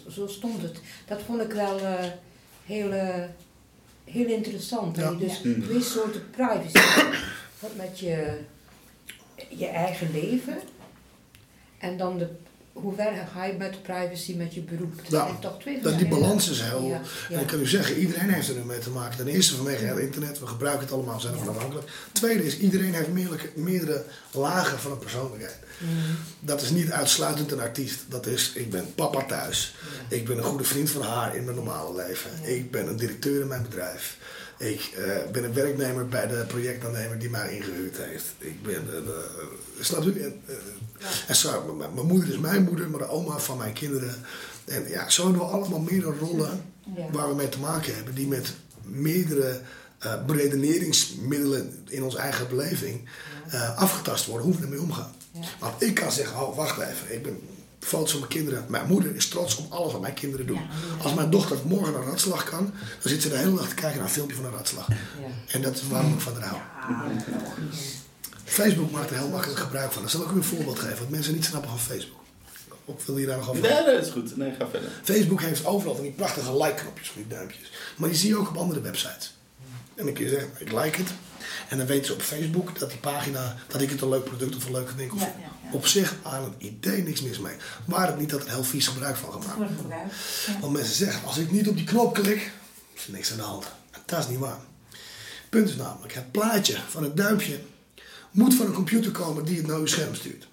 [SPEAKER 5] zo, stond het. Dat vond ik wel eh, heel, eh, heel interessant. Dus
[SPEAKER 1] Mm.
[SPEAKER 5] twee soorten privacy. Wat met je, je eigen leven en dan de, hoe ver ga je met privacy met je beroep. Dat
[SPEAKER 2] Ja,
[SPEAKER 5] zijn toch twee
[SPEAKER 2] Dat die balans is heel...
[SPEAKER 5] Ja,
[SPEAKER 2] En
[SPEAKER 5] ja.
[SPEAKER 2] ik kan u zeggen, iedereen heeft er nu mee te maken. Ten eerste vanwege het internet, we gebruiken het allemaal, zijn ervan afhankelijk. Tweede is, iedereen heeft meerdere, meerdere lagen van een persoonlijkheid.
[SPEAKER 5] Mm.
[SPEAKER 2] Dat is niet uitsluitend een artiest. Dat is, ik ben papa thuis. Ik ben een goede vriend van haar in mijn normale leven. Ik ben een directeur in mijn bedrijf. Ik eh, ben een werknemer bij de projectaannemer die mij ingehuurd heeft. Ik ben een... eh, snap u? En, eh, en zo, m- m- mijn moeder is mijn moeder, maar de oma van mijn kinderen. En ja, zo hebben we allemaal meerdere rollen
[SPEAKER 5] Ja.
[SPEAKER 2] waar we mee te maken hebben. Die met meerdere eh beredeneringsmiddelen in onze eigen beleving eh, afgetast worden. Hoe we ermee omgaan.
[SPEAKER 5] Ja.
[SPEAKER 2] Want ik kan zeggen, oh wacht even, ik ben foto's van mijn kinderen. Mijn moeder is trots op alles wat mijn kinderen doen. Als mijn dochter morgen naar een ratslag kan, dan zit ze de hele dag te kijken naar een filmpje van een ratslag.
[SPEAKER 5] Ja.
[SPEAKER 2] En dat is waarom ik van haar hou. Facebook maakt er heel makkelijk gebruik van. Dan zal ik u een voorbeeld geven, wat mensen niet snappen van Facebook. Of wil je daar nog over?
[SPEAKER 1] Nee, dat is goed. Nee, ga verder.
[SPEAKER 2] Facebook heeft overal van die prachtige like-knopjes, van die duimpjes. Maar die zie je ook op andere websites. En dan kun je zeggen, ik like het. En dan weten ze op Facebook dat die pagina, dat ik het een leuk product of een leuke winkel vind. Op zich aan het idee niks mis mee. Maar het niet dat er heel vies gebruik van gemaakt wordt. Want mensen zeggen, als ik niet op die knop klik, is er niks aan de hand. En dat is niet waar. Het punt is namelijk, het plaatje van het duimpje moet van een computer komen die het naar uw scherm stuurt.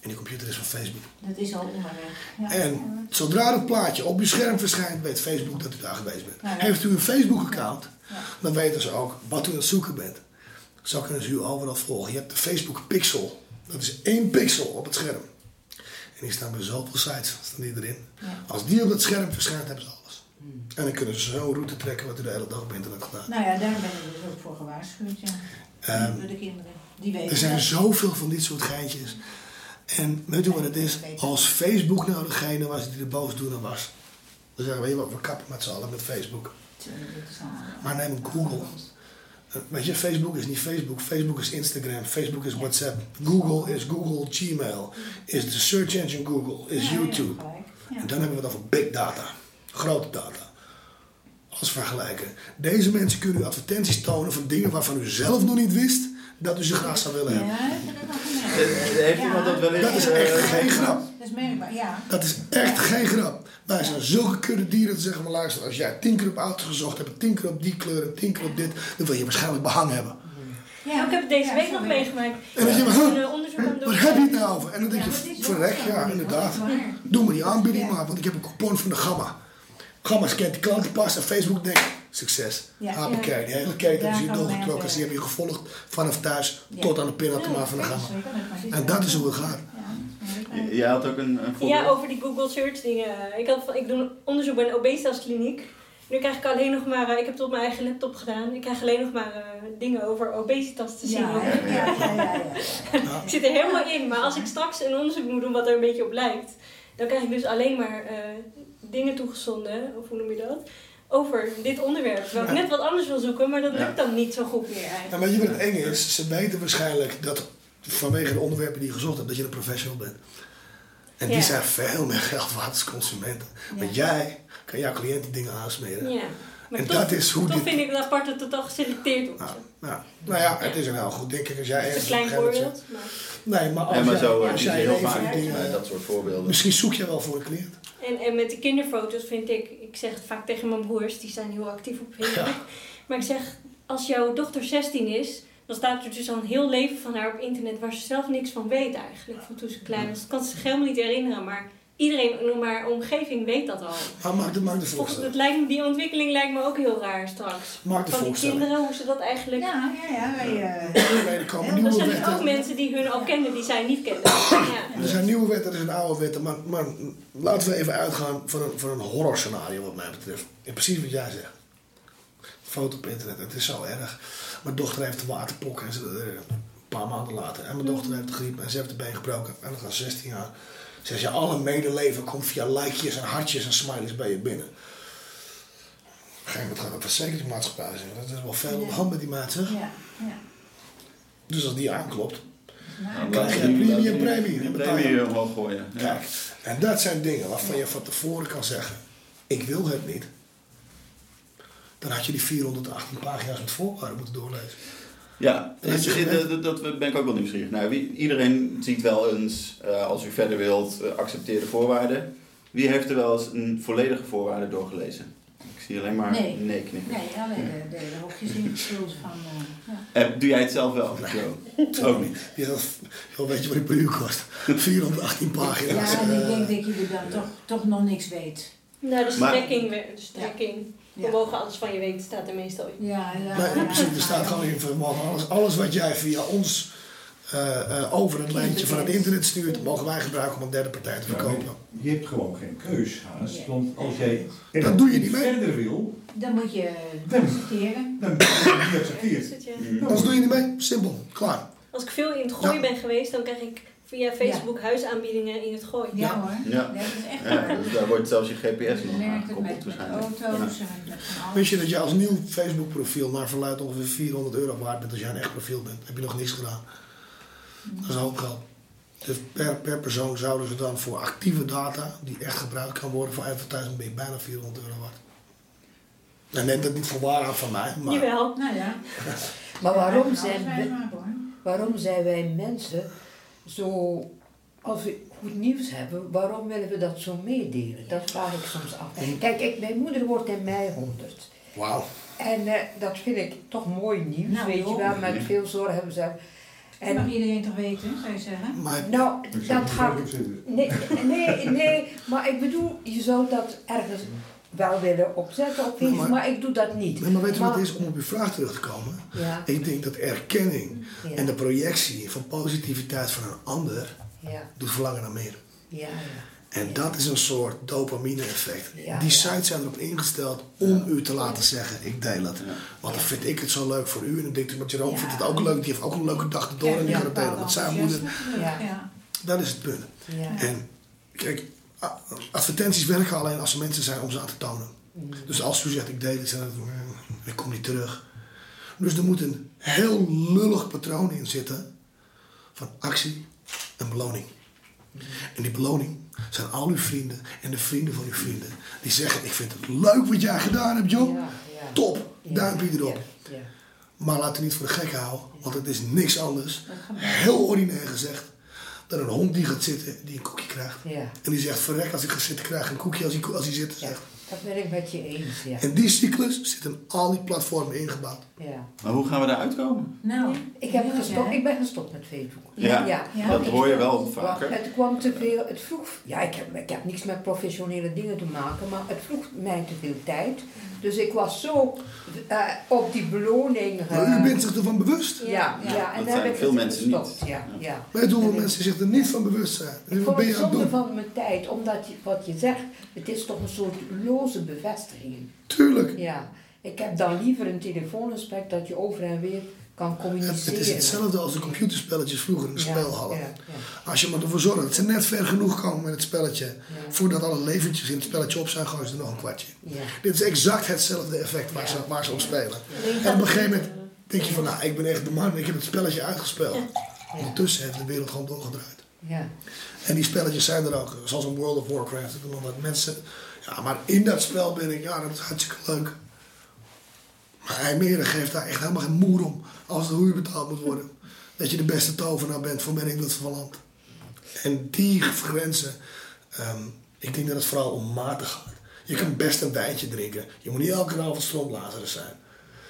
[SPEAKER 2] En die computer is van Facebook.
[SPEAKER 3] Dat is al onderweg. Ja.
[SPEAKER 2] En zodra het plaatje op uw scherm verschijnt, weet Facebook dat u daar geweest bent.
[SPEAKER 3] Ja, ja.
[SPEAKER 2] Heeft u een Facebook-account, dan weten ze ook wat u aan het zoeken bent. Zo kunnen ze u overal volgen. Je hebt de Facebook Pixel. Dat is één pixel op het scherm. En die staan bij zoveel sites, staan die erin.
[SPEAKER 3] Ja.
[SPEAKER 2] Als die op het scherm verschijnt, hebben ze alles. En dan kunnen ze zo'n route trekken wat u de hele dag op internet gedaan.
[SPEAKER 3] Nou ja, daar ben ik dus ook voor gewaarschuwd. Ja.
[SPEAKER 2] Ehm,
[SPEAKER 3] Door de kinderen. Die weten
[SPEAKER 2] Er zijn
[SPEAKER 3] dat.
[SPEAKER 2] zoveel van dit soort geintjes. En weet u wat het is? Als Facebook nou degene was die de boosdoener was. Dan zeggen we, je wat, we kappen met z'n allen met Facebook. Maar neem Google. Eh, Weet je, Facebook is niet Facebook. Facebook is Instagram. Facebook is WhatsApp. Google is Google Gmail. Is de search engine Google. Is
[SPEAKER 3] Ja, ja,
[SPEAKER 2] YouTube.
[SPEAKER 3] Ja.
[SPEAKER 2] En dan hebben we het over big data. Grote data. Als vergelijken. Deze mensen kunnen u advertenties tonen van dingen waarvan u zelf nog niet wist dat u ze graag zou willen
[SPEAKER 3] Ja,
[SPEAKER 2] hebben.
[SPEAKER 3] ik heb dat nog gemerkt.
[SPEAKER 1] Eh, Heeft iemand dat wel eens...
[SPEAKER 2] Dat is
[SPEAKER 1] eh,
[SPEAKER 2] echt geen grap.
[SPEAKER 3] Dat is merkbaar, ja.
[SPEAKER 2] Dat is echt geen grap. Wij zijn zulke kudde dieren te zeggen, maar luister, als jij tien keer op auto's gezocht hebt, tien keer op die kleur en tien keer op dit, dan wil je waarschijnlijk behang hebben.
[SPEAKER 6] Ja, ik heb het deze week nog meegemaakt.
[SPEAKER 2] En dan denk je,
[SPEAKER 6] een onderzoek aan het doen.
[SPEAKER 2] waar heb je het nou over? En dan denk je, verrek, ja, inderdaad. Doe me die aanbieding maar, want ik heb een coupon van de Gamma. Gamma scant die klantenpas en Facebook denkt, succes.
[SPEAKER 3] Ja.
[SPEAKER 2] Hoppakee, die hele keten
[SPEAKER 3] Daar
[SPEAKER 2] is hier doorgetrokken. Ze hebben je gevolgd vanaf thuis tot aan de pinautomaat van de Gamma. En dat is hoe het gaat.
[SPEAKER 1] Je had ook een, een voorbeeld.
[SPEAKER 6] Ja, over die Google search dingen. Ik, had, van- ik doe een onderzoek bij een obesitaskliniek. Nu krijg ik alleen nog maar, eh, ik heb het op mijn eigen laptop gedaan. Ik krijg alleen nog maar eh, dingen over obesitas te zien.
[SPEAKER 3] Ja, ja, ja, ja, ja, ja.
[SPEAKER 6] Ik zit er helemaal in, maar als ik straks een onderzoek moet doen wat er een beetje op lijkt, dan krijg ik dus alleen maar eh, dingen toegezonden, of hoe noem je dat, over dit onderwerp. Terwijl ik net wat anders wil zoeken, maar dat
[SPEAKER 1] Ja.
[SPEAKER 6] lukt dan niet zo goed meer eigenlijk.
[SPEAKER 2] En weet je wat het enge is? Ze weten waarschijnlijk dat vanwege de onderwerpen die je gezocht hebt, dat je een professional bent. En die zijn veel meer geld waard als consumenten. Want jij kan jouw cliënten dingen aansmeren.
[SPEAKER 6] Ja. Maar
[SPEAKER 2] En
[SPEAKER 6] toch,
[SPEAKER 2] dat is hoe
[SPEAKER 6] toch
[SPEAKER 2] dit-
[SPEAKER 6] vind ik het apart dat het al geselecteerd wordt.
[SPEAKER 2] Nou, nou, nou ja, het is een heel goed, denk ik, als jij
[SPEAKER 6] Dat is een klein voorbeeld. Maar...
[SPEAKER 2] Nee, maar als
[SPEAKER 1] Ja, maar
[SPEAKER 2] jij,
[SPEAKER 1] zo eh,
[SPEAKER 2] als
[SPEAKER 1] die
[SPEAKER 2] jij
[SPEAKER 1] heel vaak
[SPEAKER 2] dingen...
[SPEAKER 1] dat soort voorbeelden.
[SPEAKER 2] Misschien zoek je wel voor een cliënt.
[SPEAKER 6] En, en met de kinderfoto's vind ik, ik zeg het vaak tegen mijn broers, die zijn heel actief op Facebook. Maar ik zeg, als jouw dochter 16 is, dan staat er dus al een heel leven van haar op internet waar ze zelf niks van weet eigenlijk. Van toen ze klein was. Dat kan ze zich helemaal niet herinneren, maar iedereen in haar omgeving weet dat al.
[SPEAKER 2] Maar maak de, maak de
[SPEAKER 6] Volgens,
[SPEAKER 2] voorstelling.
[SPEAKER 6] het lijkt me, die ontwikkeling lijkt me ook heel raar straks.
[SPEAKER 2] Maak de
[SPEAKER 6] Van die kinderen, hoe ze dat eigenlijk...
[SPEAKER 3] Ja, ja, ja. Wij, eh,
[SPEAKER 2] Nee, er komen
[SPEAKER 3] Ja,
[SPEAKER 6] Er
[SPEAKER 2] nieuwe
[SPEAKER 6] zijn ook
[SPEAKER 2] wetten.
[SPEAKER 6] mensen die hun al kennen, die zij niet kennen. Ja.
[SPEAKER 2] Er zijn nieuwe wetten, er zijn oude wetten. Maar, maar laten we even uitgaan van een, van een horrorscenario wat mij betreft. En precies wat jij zegt. Foto op internet, het is zo erg. Mijn dochter heeft de waterpok en ze, eh, een paar maanden later. En mijn dochter heeft de griep en ze heeft de been gebroken. En dan gaat 16 jaar. Zeg je, alle medeleven komt via likejes en hartjes en smileys bij je binnen. Op een gegeven moment gaat het verzekeringsmaatschappij zeggen. Dat is wel veel op de hand met die maat, zeg.
[SPEAKER 3] ja, ja.
[SPEAKER 2] Dus als die aanklopt,
[SPEAKER 3] Nou,
[SPEAKER 2] krijg je
[SPEAKER 1] die-
[SPEAKER 2] premium,
[SPEAKER 1] die-
[SPEAKER 2] premie.
[SPEAKER 1] omhoog gooien. Ja.
[SPEAKER 2] Kijk, en dat zijn dingen waarvan je van tevoren kan zeggen: ik wil het niet. Dan had je die 418 pagina's met voorwaarden moeten doorlezen.
[SPEAKER 1] Ja,
[SPEAKER 2] Dat
[SPEAKER 1] dat, dat ben ik ook wel nieuwsgierig naar. Wie, iedereen ziet wel eens, eh, als u verder wilt, accepteer de voorwaarden. Wie heeft er wel eens een volledige voorwaarde doorgelezen? Ik zie alleen maar
[SPEAKER 3] Nee.
[SPEAKER 1] nee, knikken.
[SPEAKER 3] Nee, alleen de, de, de hokjes ingevuld van... eh, ja.
[SPEAKER 1] Doe jij het zelf wel? Zo. Ook niet.
[SPEAKER 2] Ja, dat, weet je wat die per uur kost? 418 pagina's.
[SPEAKER 3] Ja, en ik denk dat je dan toch, toch nog niks weet.
[SPEAKER 6] Nou, de strekking, de strekking.
[SPEAKER 3] Ja.
[SPEAKER 6] Mogen alles van je weten, staat er meestal in.
[SPEAKER 3] Ja, ja.
[SPEAKER 2] Nee, in principe staat gewoon in van, man, alles, alles wat jij via ons eh, eh, over het lijntje van het internet stuurt, mogen wij gebruiken om een derde partij te verkopen.
[SPEAKER 7] Je hebt gewoon geen keus, Haas.
[SPEAKER 3] Nee.
[SPEAKER 7] Want als jij
[SPEAKER 2] Dat doe je niet mee.
[SPEAKER 7] verder wil,
[SPEAKER 3] Dan moet je
[SPEAKER 7] Dan-
[SPEAKER 3] accepteren.
[SPEAKER 7] dan ben je.
[SPEAKER 1] Mm.
[SPEAKER 2] Anders doe je niet mee. Simpel. Klaar.
[SPEAKER 6] Als ik veel in het gooien
[SPEAKER 2] Ja.
[SPEAKER 6] ben geweest, dan krijg ik via Facebook huisaanbiedingen in het gooien.
[SPEAKER 3] Ja,
[SPEAKER 2] Ja.
[SPEAKER 3] hoor.
[SPEAKER 1] Ja.
[SPEAKER 3] Nee, dat is echt
[SPEAKER 1] Ja, dus daar wordt zelfs je GPS
[SPEAKER 3] Je
[SPEAKER 1] nog
[SPEAKER 3] merkt het
[SPEAKER 1] aangekoppeld
[SPEAKER 3] met, met
[SPEAKER 1] waarschijnlijk.
[SPEAKER 3] auto's en alles.
[SPEAKER 2] Wist je dat je als nieuw Facebook profiel naar verluidt ongeveer 400 euro waard bent als jij een echt profiel bent? Heb je nog niks gedaan. Dat is een hoop geld. Dus per, per persoon zouden ze dan voor actieve data, die echt gebruikt kan worden voor advertising, ben je bijna 400 euro waard. Nou, neem dat niet voor waar aan van mij, maar
[SPEAKER 6] Jawel.
[SPEAKER 3] Nou ja.
[SPEAKER 5] Maar waarom zijn,
[SPEAKER 3] wij
[SPEAKER 5] we- waarom zijn wij mensen zo, als we goed nieuws hebben, waarom willen we dat zo meedelen? Dat vraag ik soms af. Kijk, ik, mijn moeder wordt in mei 100.
[SPEAKER 2] wauw.
[SPEAKER 5] En eh, dat vind ik toch mooi nieuws,
[SPEAKER 3] Nou,
[SPEAKER 5] weet je wel, met veel zorg hebben ze.
[SPEAKER 3] Dat mag
[SPEAKER 5] En
[SPEAKER 3] iedereen toch weten, zou je zeggen?
[SPEAKER 2] Maar
[SPEAKER 5] nou, dat gaat. Nee, nee, nee, maar ik bedoel, je zou dat ergens wel willen opzetten op Facebook,
[SPEAKER 2] Maar-
[SPEAKER 5] maar, ik doe dat niet.
[SPEAKER 2] Nee, maar weet je wat het is om op je vraag terug te komen?
[SPEAKER 5] Ja,
[SPEAKER 2] Ik denk dat erkenning
[SPEAKER 5] ja,
[SPEAKER 2] en de projectie van positiviteit van een ander
[SPEAKER 5] ja,
[SPEAKER 2] doet verlangen naar meer.
[SPEAKER 5] ja, ja.
[SPEAKER 2] En dat is een soort dopamine-effect.
[SPEAKER 5] Ja,
[SPEAKER 2] Die
[SPEAKER 5] ja.
[SPEAKER 2] sites zijn erop ingesteld om u te laten zeggen: ik deel het. Want dan vind ik het zo leuk voor u. En dan denkt u, maar Jerome
[SPEAKER 5] Ja.
[SPEAKER 2] vindt het ook leuk. Die heeft ook een leuke dag erdoor en die
[SPEAKER 3] Ja,
[SPEAKER 2] gaat het delen met zijn moeder.
[SPEAKER 5] Ja.
[SPEAKER 3] Ja.
[SPEAKER 2] Dat is het punt.
[SPEAKER 5] ja.
[SPEAKER 2] En kijk, advertenties werken alleen als er mensen zijn om ze aan te tonen.
[SPEAKER 5] Mm.
[SPEAKER 2] Dus als u zegt: ik deel het, dan ik kom niet terug. Dus er moet een heel lullig patroon in zitten van actie en beloning. En die beloning zijn al uw vrienden en de vrienden van uw vrienden. Die zeggen, ik vind het leuk wat jij gedaan hebt, joh.
[SPEAKER 5] Ja, ja.
[SPEAKER 2] Top, duimpje erop.
[SPEAKER 5] Ja.
[SPEAKER 2] Maar laat het niet voor de gek houden, want het is niks anders. Heel ordinair gezegd, dan een hond die gaat zitten, die een koekje krijgt.
[SPEAKER 5] Ja,
[SPEAKER 2] En die zegt, verrek, als ik ga zitten, krijg ik een koekje als hij, als hij zit.
[SPEAKER 5] ja,
[SPEAKER 2] Zegt.
[SPEAKER 5] dat ben ik met je eens, ja.
[SPEAKER 2] En die cyclus zit in al die platformen ingebouwd.
[SPEAKER 5] ja.
[SPEAKER 1] Maar hoe gaan we daar uitkomen?
[SPEAKER 3] Nou,
[SPEAKER 5] Ik, heb gestopt, ik ben gestopt met Facebook.
[SPEAKER 1] Ja,
[SPEAKER 3] Ja.
[SPEAKER 1] dat hoor je wel vaker.
[SPEAKER 5] Het kwam te veel, het vroeg, ja ik heb, ik heb niks met professionele dingen te maken, maar het vroeg mij te veel tijd. Dus ik was zo eh, op die beloning. eh,
[SPEAKER 2] Maar u bent zich ervan bewust.
[SPEAKER 5] Ja, ja,
[SPEAKER 3] Ja,
[SPEAKER 5] en
[SPEAKER 1] dat
[SPEAKER 5] daar
[SPEAKER 1] zijn
[SPEAKER 5] heb ik
[SPEAKER 1] veel mensen
[SPEAKER 5] gestopt.
[SPEAKER 1] niet.
[SPEAKER 5] Ja, ja.
[SPEAKER 2] Weet je hoeveel
[SPEAKER 5] En ik-
[SPEAKER 2] mensen zich er niet van bewust zijn?
[SPEAKER 5] Ik vond
[SPEAKER 2] ben
[SPEAKER 5] het zonde
[SPEAKER 2] doen?
[SPEAKER 5] van mijn tijd, omdat je, wat je zegt, het is toch een soort loze bevestiging.
[SPEAKER 2] Tuurlijk.
[SPEAKER 5] Ja, ik heb dan liever een telefoongesprek dat je over en weer kan
[SPEAKER 2] Het,
[SPEAKER 5] communiceren.
[SPEAKER 2] het is hetzelfde als de computerspelletjes vroeger in de
[SPEAKER 5] Ja,
[SPEAKER 2] spelhallen.
[SPEAKER 5] Ja, ja,
[SPEAKER 2] Als je maar ervoor zorgt dat ze net ver genoeg komen met het spelletje. Voordat alle leventjes in het spelletje op zijn, gooien ze er nog een kwartje. Dit is exact hetzelfde effect waar, ze, waar ze op spelen. En op een gegeven moment denk je van, nou, ik ben echt de man, ik heb het spelletje uitgespeeld. Ondertussen heeft de wereld gewoon doorgedraaid.
[SPEAKER 5] ja.
[SPEAKER 2] En die spelletjes zijn er ook, zoals een World of Warcraft. Ik bedoel, dat mensen, ja, maar in dat spel ben ik, ja, dat is hartstikke leuk. Maar IJmeren geeft daar echt helemaal geen moer om als de huur betaald moet worden. Dat je de beste tovenaar bent voor men ik dat van land. En die grenzen, ehm, ik denk dat het vooral om maten gaat. Je kan best een wijntje drinken. Je moet niet elke avond stroomblazers zijn.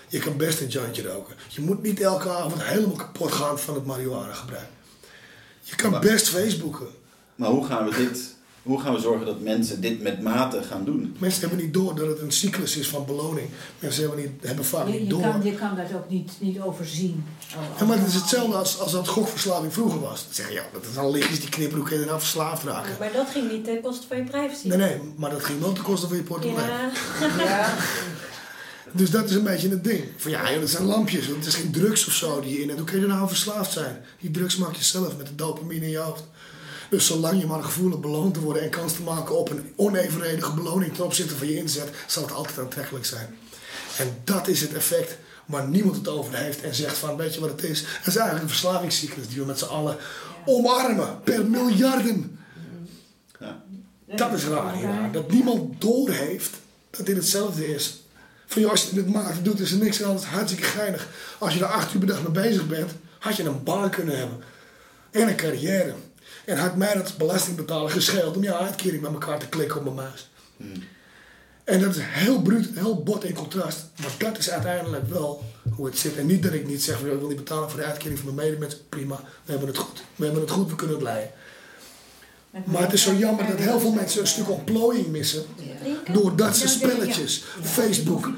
[SPEAKER 2] Je kan best een jointje roken. Je moet niet elke avond helemaal kapot gaan van het marihuana gebruik. Je kan
[SPEAKER 1] Maar-
[SPEAKER 2] best Facebooken.
[SPEAKER 1] Maar hoe gaan we dit, hoe gaan we zorgen dat mensen dit met mate gaan doen?
[SPEAKER 2] Mensen hebben niet door dat het een cyclus is van beloning. Mensen hebben, niet, hebben vaak
[SPEAKER 3] Je,
[SPEAKER 2] niet
[SPEAKER 3] je,
[SPEAKER 2] door.
[SPEAKER 3] kan, je kan dat ook niet, niet overzien. Oh,
[SPEAKER 2] Ja, maar het is hetzelfde als, als dat gokverslaving vroeger was. Dan zeg je, ja, dat is al lichtjes die knippen, hoe kun je nou verslaafd raken?
[SPEAKER 6] Maar dat ging niet ten koste van je privacy.
[SPEAKER 2] Nee, nee, maar dat ging wel ten koste van je portemonnee.
[SPEAKER 6] Ja,
[SPEAKER 5] Ja,
[SPEAKER 2] Dus dat is een beetje het ding. Van ja, joh, dat zijn lampjes. Het is geen drugs of zo die je in hebt. Hoe kun je er nou aan verslaafd zijn? Die drugs maak je zelf met de dopamine in je hoofd. Dus zolang je maar een gevoel hebt beloond te worden en kans te maken op een onevenredige beloning ten opzichte van je inzet, zal het altijd aantrekkelijk zijn. En dat is het effect waar niemand het over heeft en zegt van, weet je wat het is? Het is eigenlijk een verslavingscyclus die we met z'n allen omarmen per miljarden.
[SPEAKER 1] Ja.
[SPEAKER 2] Dat is raar hieraan. Dat niemand doorheeft dat dit hetzelfde is. Van joh, als je met mate doet, is er niks aan. Het is hartstikke geinig. Als je er acht uur per dag mee bezig bent, had je een baan kunnen hebben. En een carrière. En had mij dat belastingbetaler gescheeld om jouw uitkering met elkaar te klikken op mijn muis. En dat is heel bruut, heel bot in contrast. Maar dat is uiteindelijk wel hoe het zit. En niet dat ik niet zeg, van, ik wil niet betalen voor de uitkering van mijn medemensen. Prima, we hebben het goed. We hebben het goed, we kunnen het leiden. Maar het is zo jammer dat heel veel mensen een stuk ontplooiing missen. Door dat soort spelletjes, Facebook,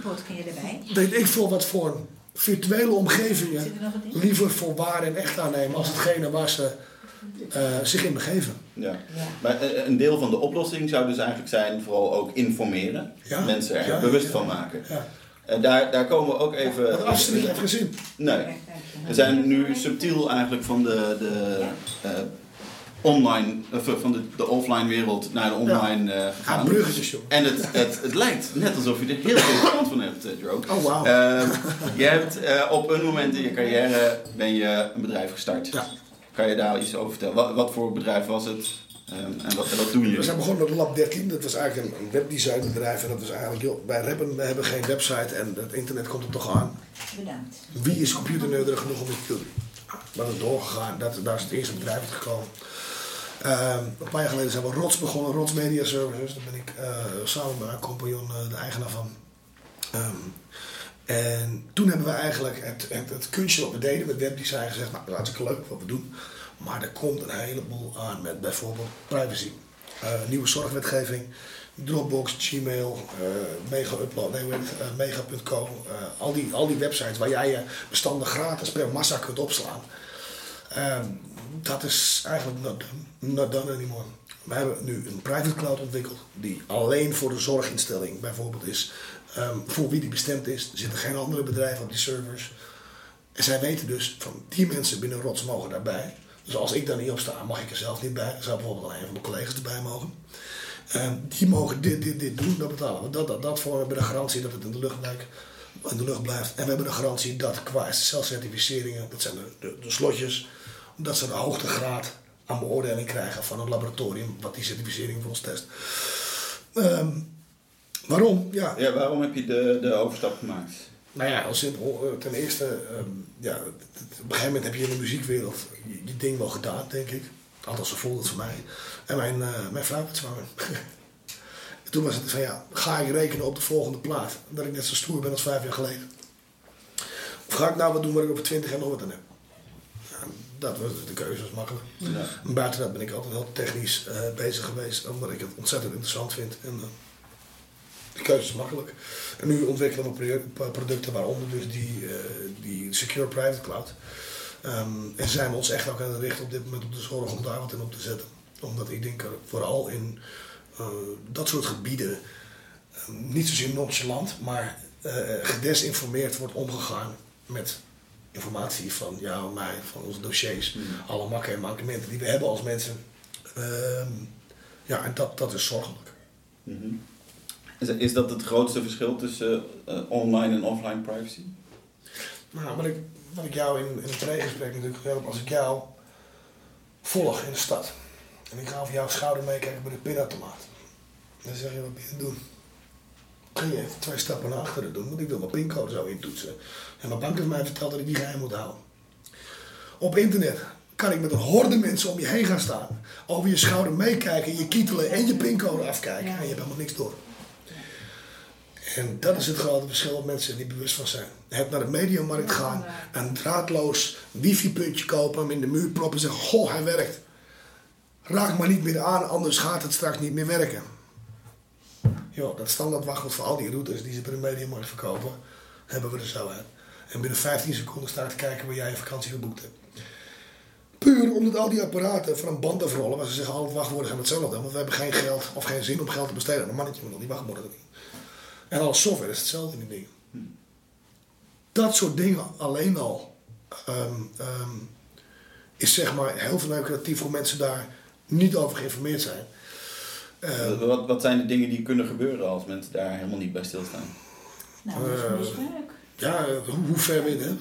[SPEAKER 2] weet ik veel wat voor virtuele omgevingen
[SPEAKER 3] er
[SPEAKER 2] liever voor waar en echt aannemen als hetgene waar ze eh, zich in begeven.
[SPEAKER 1] Ja.
[SPEAKER 3] Ja.
[SPEAKER 1] Maar eh, een deel van de oplossing zou dus eigenlijk zijn vooral ook informeren.
[SPEAKER 2] Ja.
[SPEAKER 1] Mensen er
[SPEAKER 2] Ja,
[SPEAKER 1] bewust
[SPEAKER 2] ja.
[SPEAKER 1] van maken.
[SPEAKER 2] Ja.
[SPEAKER 1] En daar, daar komen we ook even...
[SPEAKER 2] Dat absoluut heeft geen zin.
[SPEAKER 1] Nee. We zijn nu subtiel eigenlijk van de, de eh, online, of van de, de offline wereld naar de online eh,
[SPEAKER 2] Ja,
[SPEAKER 1] gegaan.
[SPEAKER 2] bruggetjes, joh.
[SPEAKER 1] En het, het, het lijkt net alsof je er heel veel verstand van hebt, Joe.
[SPEAKER 2] Oh, wauw.
[SPEAKER 1] Eh, je hebt eh, op een moment in je carrière ben je een bedrijf gestart.
[SPEAKER 2] Ja.
[SPEAKER 1] Kan je daar iets over vertellen? Wat, wat voor bedrijf was het? Ehm, en wat, wat doen
[SPEAKER 2] We
[SPEAKER 1] jullie?
[SPEAKER 2] zijn begonnen met Lab 13. Dat was eigenlijk een, webdesignbedrijf. En dat was eigenlijk, joh, wij hebben, we hebben geen website en het internet komt er toch aan.
[SPEAKER 3] Bedankt.
[SPEAKER 2] Wie is computerneuderig genoeg om dit te doen? Dat is doorgegaan. Dat, daar is het eerste bedrijf uit gekomen. Ehm, een paar jaar geleden zijn we Rots begonnen, Rots Media Services. Daar ben ik eh, samen met mijn compagnon eh, de eigenaar van. Ehm, en toen hebben we eigenlijk het, het, het kunstje wat we deden met webdesign gezegd, nou dat is hartstikke leuk wat we doen. Maar er komt een heleboel aan met bijvoorbeeld privacy. Eh, nieuwe zorgwetgeving, Dropbox, Gmail, eh, Mega Upload, nee, eh, al, die, al die websites waar jij je bestanden gratis per massa kunt opslaan. Ehm, dat is eigenlijk not not done anymore. We hebben nu een private cloud ontwikkeld die alleen voor de zorginstelling bijvoorbeeld is. Ehm, voor wie die bestemd is. Er zitten geen andere bedrijven op die servers. En zij weten dus van die mensen binnen Rots mogen daarbij. Dus als ik daar niet op sta, mag ik er zelf niet bij. Zou bijvoorbeeld alleen een van mijn collega's erbij mogen. Ehm, die mogen dit, dit, dit doen, dat betalen we. Dat, dat, dat voor. We hebben de garantie dat het in de lucht blijft. In de lucht blijft. En we hebben de garantie dat qua SSL-certificeringen, dat zijn de, de, slotjes, dat ze de hoogtegraad aan beoordeling krijgen van een laboratorium wat die certificering voor ons test. Ehm, waarom? Ja,
[SPEAKER 1] Ja, waarom heb je de, de overstap gemaakt?
[SPEAKER 2] nou ja, heel simpel. Eh, Ten eerste, ehm, ja, op een gegeven moment heb je in de muziekwereld je, je ding wel gedaan, denk ik. Althans, zo voelde het voor mij. En mijn, eh, mijn vrouw werd zwanger. en toen was het van, ja, ga ik rekenen op de volgende plaat? Dat ik net zo stoer ben als vijf jaar geleden. Of ga ik nou wat doen waar ik over twintig jaar nog wat aan heb? Dat was de keuze, was makkelijk.
[SPEAKER 1] Ja.
[SPEAKER 2] En Buiten dat ben ik altijd heel technisch eh, bezig geweest, omdat ik het ontzettend interessant vind. En de keuze is makkelijk. En nu ontwikkelen we pro- producten, waaronder dus die, eh, die Secure Private Cloud. Ehm, en zijn we ons echt ook aan het richten op dit moment op de zorg om daar wat in op te zetten. Omdat ik denk vooral in eh, dat soort gebieden, eh, niet zozeer nonchalant, maar eh, gedesinformeerd wordt omgegaan met informatie van jou en mij, van onze dossiers, alle makken en mankementen die we hebben als mensen. Ehm, ja, en dat, dat is zorgelijk.
[SPEAKER 1] Mhm. Is, is dat het grootste verschil tussen eh, online en offline privacy?
[SPEAKER 2] Nou, wat ik, wat ik jou in, in het pregesprek natuurlijk help, als ik jou volg in de stad en ik ga over jouw schouder meekijken bij de pinautomaat, dan zeg je wat ben je doen? Kun je even twee stappen naar achteren doen, want ik wil mijn pincode zo intoetsen. En mijn bank heeft mij verteld dat ik die geheim moet houden. Op internet kan ik met een horde mensen om je heen gaan staan, over je schouder meekijken, je kietelen en je pincode afkijken
[SPEAKER 3] Ja.
[SPEAKER 2] en je hebt helemaal niks door. En dat is het grote verschil dat mensen niet bewust van zijn. Het naar de mediamarkt gaan, een draadloos wifi-puntje kopen, hem in de muur proppen en zeggen: Goh, hij werkt. Raak maar niet meer aan, anders gaat het straks niet meer werken. Jo, dat standaard wachtwoord voor al die routers die ze bij de mediamarkt verkopen, hebben we er zo uit. En binnen 15 seconden sta ik te kijken waar jij je vakantie geboekt hebt. Puur omdat al die apparaten van een band afrollen, waar ze zeggen al het wachtwoorden zijn hetzelfde. Want we hebben geen geld of geen zin om geld te besteden een mannetje met al die wachtwoorden erin. En alle software is hetzelfde in die dingen. Dat soort dingen alleen al ehm, ehm, is zeg maar heel veel creatief voor mensen daar niet over geïnformeerd zijn. Ehm,
[SPEAKER 1] Wat, wat zijn de dingen die kunnen gebeuren als mensen daar helemaal niet bij stilstaan?
[SPEAKER 3] Nou, dat is
[SPEAKER 2] Eh,
[SPEAKER 3] misbruik.
[SPEAKER 2] ja, hoe, hoe ver weet je?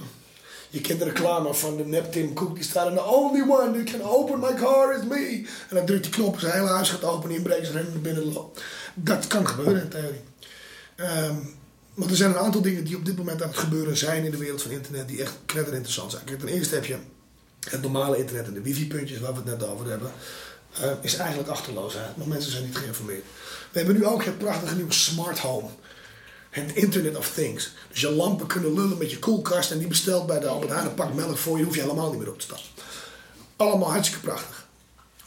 [SPEAKER 2] Je kent de reclame van de nep Tim Cook, die staat in the only one who can open my car is me. En dan drukt die knop, zijn hele huis gaat open, inbreekt ze rennen naar binnen. loopt. Dat kan gebeuren in theorie. Ehm, maar er zijn een aantal dingen die op dit moment aan het gebeuren zijn in de wereld van internet, die echt interessant zijn. Kijk, ten eerste heb je het normale internet en de wifi-puntjes waar we het net over hebben. eh, is eigenlijk achterloosheid, want mensen zijn niet geïnformeerd. We hebben nu ook het prachtige nieuwe smart home. Het Internet of Things. Dus je lampen kunnen lullen met je koelkast en die bestelt bij de Albert Heijn een pak melk voor je, hoef je helemaal niet meer op te staan. Allemaal hartstikke prachtig.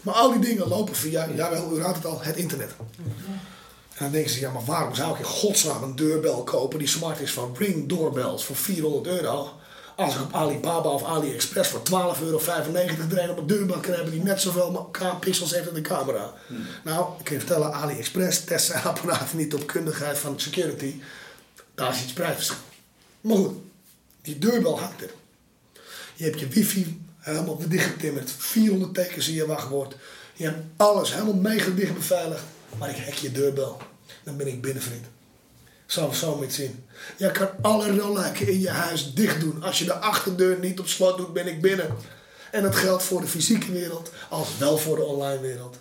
[SPEAKER 2] Maar al die dingen lopen via, jawel, u raadt het al, het internet. En dan denken ze, ja, maar waarom zou ik in godsnaam een deurbel kopen die smart is van Ring Doorbells voor 400 euro? Als ik op Alibaba of AliExpress voor 12,95 euro een op een deurbel kan hebben die net zoveel pixels heeft als de camera. Nou, ik kan je vertellen, AliExpress test zijn apparaten niet op kundigheid van security. Daar is iets prijsverschil. Maar goed, die deurbel hangt er. Je hebt je wifi helemaal dichtgetimmerd. 400 tekens in je wachtwoord. Je hebt alles helemaal mega dicht beveiligd. Maar ik hack je deurbel. Dan ben ik binnen, vriend. Zal zo met zien. Je kan alle rolluiken in je huis dicht doen. Als je de achterdeur niet op slot doet, ben ik binnen. En dat geldt voor de fysieke wereld als wel voor de online wereld.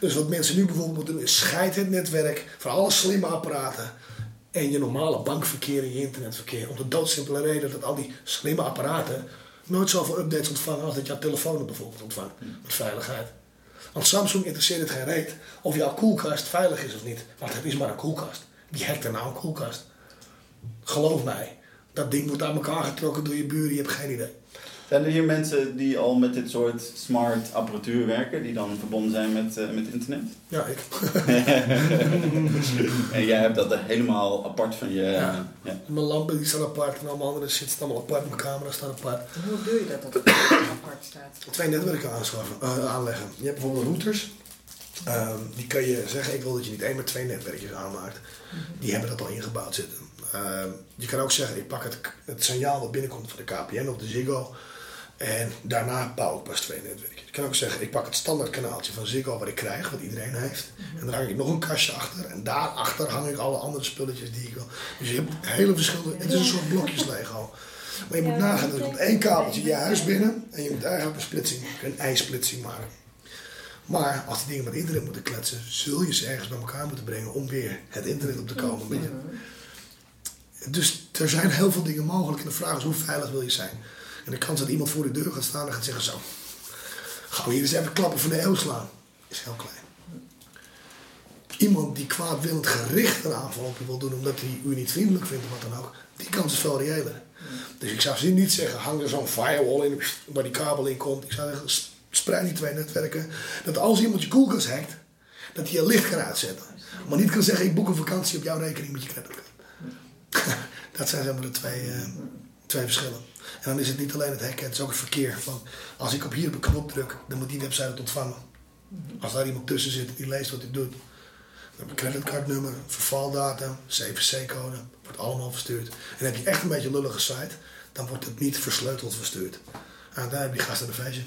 [SPEAKER 2] Dus wat mensen nu bijvoorbeeld moeten doen is scheid het netwerk van alle slimme apparaten en je normale bankverkeer en je internetverkeer. Om de doodsimpele reden dat al die slimme apparaten nooit zoveel updates ontvangen als dat jouw telefoon bijvoorbeeld ontvangt. Met veiligheid. Want Samsung interesseert het geen reet of jouw koelkast veilig is of niet. Want het is maar een koelkast. Wie hackt er nou een koelkast? Geloof mij, dat ding wordt aan elkaar getrokken door je buren, je hebt geen idee.
[SPEAKER 1] Zijn er hier mensen die al met dit soort smart apparatuur werken, die dan verbonden zijn met, eh, met internet?
[SPEAKER 2] Ja, ik.
[SPEAKER 1] en jij hebt dat helemaal apart van je.
[SPEAKER 2] Ja.
[SPEAKER 1] ja.
[SPEAKER 2] Mijn lampen die staan apart en allemaal andere shit staat allemaal apart. Mijn camera staat apart.
[SPEAKER 5] Hoe doe je dat dat apart staat?
[SPEAKER 2] Twee netwerken aanschaffen, eh, aanleggen. Je hebt bijvoorbeeld routers. Ehm, die kan je zeggen, ik wil dat je niet één maar twee netwerkjes aanmaakt. Die hebben dat al ingebouwd zitten. Ehm, je kan ook zeggen, ik pak het, het signaal dat binnenkomt van de KPN of de Ziggo. En daarna bouw ik pas twee netwerkjes. Je kan ook zeggen, ik pak het standaard kanaaltje van Ziggo wat ik krijg, wat iedereen heeft. En dan hang ik nog een kastje achter. En daarachter hang ik alle andere spulletjes die ik wil. Dus je hebt hele verschillende, het is een soort blokjes Lego. Maar je moet nagaan, er komt één kabeltje je huis binnen. En je moet eigenlijk een splitsing een ijsplitsing maken. Maar als die dingen met internet moeten kletsen, zul je ze ergens bij elkaar moeten brengen om weer het internet op te komen. Je? Dus er zijn heel veel dingen mogelijk. En de vraag is hoe veilig wil je zijn? En de kans dat iemand voor de deur gaat staan en gaat zeggen zo. Gaan we hier eens even klappen van de eeuw slaan. Is heel klein. Iemand die kwaadwillend gericht een aanval op je wil doen omdat hij u niet vriendelijk vindt of wat dan ook. Die kans is veel reëler. Dus ik zou ze niet zeggen, hang er zo'n firewall in waar die kabel in komt. Ik zou zeggen, spreid die twee netwerken. Dat als iemand je koelkast hackt, dat hij je licht kan uitzetten. Maar niet kan zeggen, ik boek een vakantie op jouw rekening met je creditcard. dat zijn zeg maar de twee, eh, twee verschillen. En dan is het niet alleen het hacken, het is ook het verkeer. Als ik op hier op een knop druk, dan moet die website het ontvangen. Als daar iemand tussen zit die leest wat hij doet. Dan heb je creditcardnummer, vervaldatum, CVC-code, wordt allemaal verstuurd. En heb je echt een beetje een lullige site, dan wordt het niet versleuteld verstuurd. En daar heb je gasten een feestje.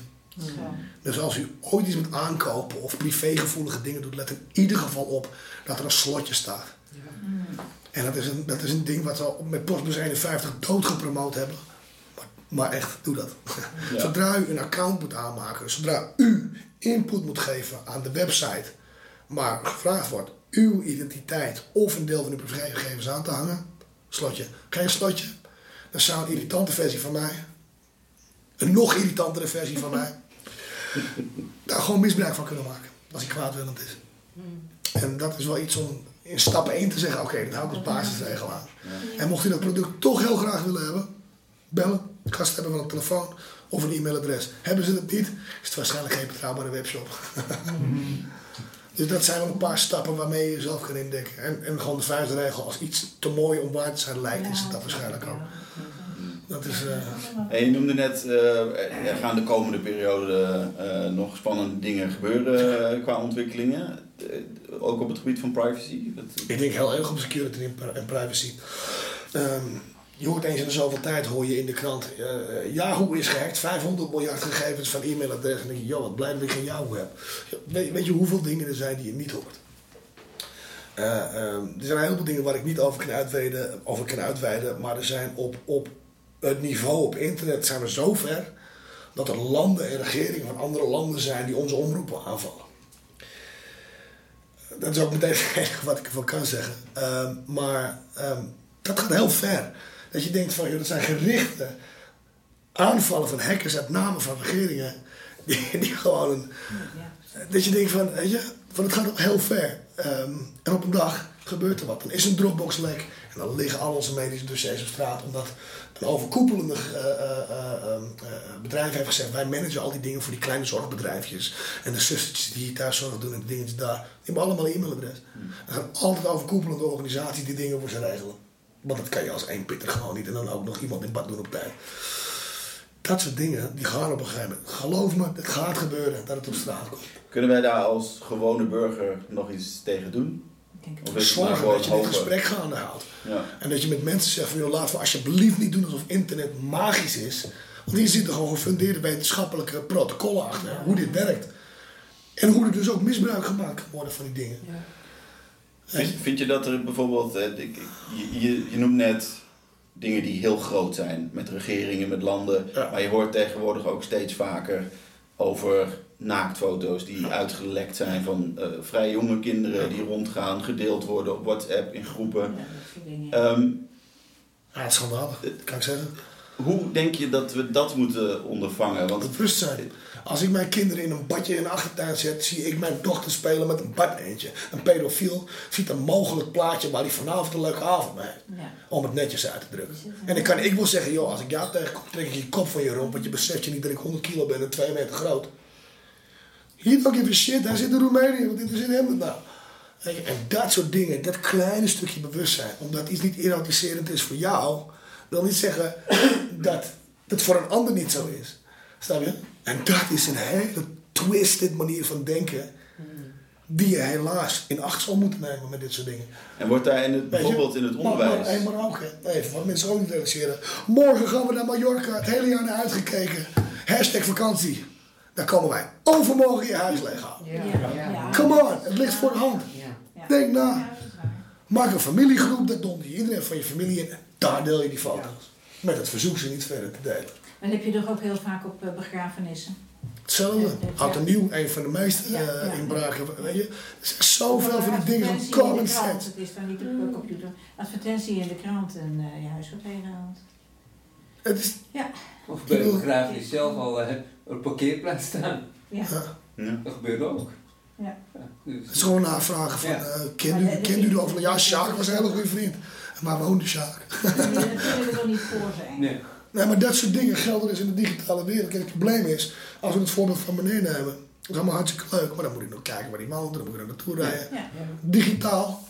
[SPEAKER 2] Dus als u ooit iets moet aankopen of privégevoelige dingen doet, let in ieder geval op dat er een slotje staat. En dat is een, dat is een ding wat we met Postbus 51 doodgepromoot hebben. Maar, echt, doe dat.
[SPEAKER 1] Ja.
[SPEAKER 2] Zodra u een account moet aanmaken, zodra u input moet geven aan de website, maar gevraagd wordt uw identiteit of een deel van uw privégegevens aan te hangen, slotje. Geen slotje, dan zou een irritante versie van mij, een nog irritantere versie van mij, daar gewoon misbruik van kunnen maken. Als hij kwaadwillend is. En dat is wel iets om in stap 1 te zeggen, oké, dat hou ik als basisregel aan. En mocht je dat product toch heel graag willen hebben, bellen, gast hebben van een telefoon of een e-mailadres. Hebben ze dat niet, is het waarschijnlijk geen betrouwbare webshop. dus dat zijn wel een paar stappen waarmee je jezelf kan indekken. En, en gewoon de vijfde regel, als iets te mooi om waar te zijn lijkt, is het dat waarschijnlijk ook. Dat is, eh,
[SPEAKER 1] En je noemde net, eh, er gaan de komende periode eh, nog spannende dingen gebeuren qua ontwikkelingen. Ook op het gebied van privacy. Dat,
[SPEAKER 2] Ik denk heel erg op security en privacy. Ehm, je hoort eens in zoveel tijd hoor je in de krant. eh, Yahoo is gehackt, 500 miljard gegevens van e-mailadressen. En denk joh, wat blij dat ik geen Yahoo heb. Weet, je hoeveel dingen er zijn die je niet hoort? Eh, ehm, er zijn een heleboel dingen waar ik niet over kan uitweiden, over kan uitweiden maar er zijn op, op het niveau op internet zijn we zo ver dat er landen en regeringen van andere landen zijn die onze omroepen aanvallen. Dat is ook meteen wat ik ervan kan zeggen. Ehm, maar ehm, dat gaat heel ver. Dat je denkt van, joh, dat zijn gerichte aanvallen van hackers uit namen van regeringen. Die, die gewoon een, dat je denkt van, weet je, van het gaat ook heel ver. Ehm, en op een dag gebeurt er wat. Dan is een Dropbox lek en dan liggen al onze medische dossiers op straat. Omdat een overkoepelende eh, eh, bedrijf heeft gezegd, wij managen al die dingen voor die kleine zorgbedrijfjes. En de zustertjes die thuis zorg doen en de dingetjes daar. Die hebben allemaal een e-mailadres. Er gaan altijd overkoepelende organisaties die dingen voor ze regelen. Want dat kan je als één pitter gewoon niet. En dan ook nog iemand in bad doen op tijd. Dat soort dingen, die gaan op een gegeven moment. Geloof me, het gaat gebeuren dat het op straat komt.
[SPEAKER 1] Kunnen wij daar als gewone burger nog iets tegen doen?
[SPEAKER 2] Zorgen dat je dit gesprek gaande houdt.
[SPEAKER 1] Ja.
[SPEAKER 2] En dat je met mensen zegt van, joh, laten we alsjeblieft niet doen alsof internet magisch is. Want hier zitten gewoon gefundeerde wetenschappelijke protocollen achter. Hoe dit werkt. En hoe er dus ook misbruik gemaakt kan worden van die dingen.
[SPEAKER 1] Vind, vind je dat er bijvoorbeeld, eh, je, je, je noemt net dingen die heel groot zijn, met regeringen, met landen,
[SPEAKER 2] Ja.
[SPEAKER 1] maar je hoort tegenwoordig ook steeds vaker over naaktfoto's die uitgelekt zijn van eh, vrij jonge kinderen die rondgaan, gedeeld worden op WhatsApp in groepen.
[SPEAKER 3] Ja, dat soort dingen.
[SPEAKER 1] Ehm,
[SPEAKER 2] Ja, het is schandalig, kan ik zeggen.
[SPEAKER 1] hoe denk je dat we dat moeten ondervangen? Want
[SPEAKER 2] Bewustzijn. Als ik mijn kinderen in een badje in de achtertuin zet, zie ik mijn dochter spelen met een bad eentje. Een pedofiel ziet een mogelijk plaatje waar hij vanavond een leuke avond mee heeft.
[SPEAKER 3] Ja.
[SPEAKER 2] Om het netjes uit te drukken. En dan kan ik wel zeggen, joh, als ik jou tegenkom, trek ik je kop van je romp. Want je beseft je niet dat ik 100 kilo ben en 2 meter groot. Hier don't give a shit, hij zit in Roemenië, wat interesseert hem dat nou? Weet je, En dat soort dingen, dat kleine stukje bewustzijn, omdat iets niet erotiserend is voor jou, wil niet zeggen dat het voor een ander niet zo is. Snap je? En dat is een hele twisted manier van denken, die je helaas in acht zal moeten nemen met dit soort dingen.
[SPEAKER 1] En wordt daar in het, bijvoorbeeld in het onderwijs...
[SPEAKER 2] Maar, maar, maar ook, hè, even wat mensen ook niet realiseren. Morgen gaan we naar Mallorca, het hele jaar naar uitgekeken. Hashtag vakantie. Daar komen wij overmorgen je huis leeghalen.
[SPEAKER 5] Ja,
[SPEAKER 3] Ja.
[SPEAKER 5] ja.
[SPEAKER 2] Come on, het ligt voor de hand. Denk na. Maak een familiegroep, dat donder je iedereen van je familie in. En daar deel je die foto's. Met het verzoek ze niet verder te delen.
[SPEAKER 3] Dat heb je toch ook heel vaak op eh, begrafenissen.
[SPEAKER 2] Hetzelfde.
[SPEAKER 3] Ja, ja.
[SPEAKER 2] Oud en nieuw, een van de meeste
[SPEAKER 3] Ja,
[SPEAKER 2] eh,
[SPEAKER 3] ja.
[SPEAKER 2] inbraken. Weet je, er zijn zoveel van die dingen van
[SPEAKER 3] in
[SPEAKER 2] common sense.
[SPEAKER 3] Het is dan niet op de computer. Advertentie in de krant en eh, je huis wordt leeggehaald.
[SPEAKER 2] Het is,
[SPEAKER 4] Of bij de begrafenis zelf al op een parkeerplaats staan.
[SPEAKER 3] Ja.
[SPEAKER 2] ja,
[SPEAKER 1] Ja.
[SPEAKER 4] Dat gebeurt ook.
[SPEAKER 3] Ja.
[SPEAKER 2] het is
[SPEAKER 4] dus,
[SPEAKER 2] gewoon navragen van,
[SPEAKER 4] Ja.
[SPEAKER 2] eh, kent u, kent u de overleden? Ja, Sjaak was een hele goede vriend. Maar woonde Sjaak?
[SPEAKER 3] Dat kunnen we er niet voor zijn.
[SPEAKER 4] nee.
[SPEAKER 2] Nee, maar dat soort dingen gelden dus in de digitale wereld. Kijk, het probleem is, als we het voorbeeld van meneer nemen, dat is allemaal hartstikke leuk, maar dan moet ik nog kijken waar die woont, dan moet ik er naartoe rijden.
[SPEAKER 3] Ja.
[SPEAKER 2] Digitaal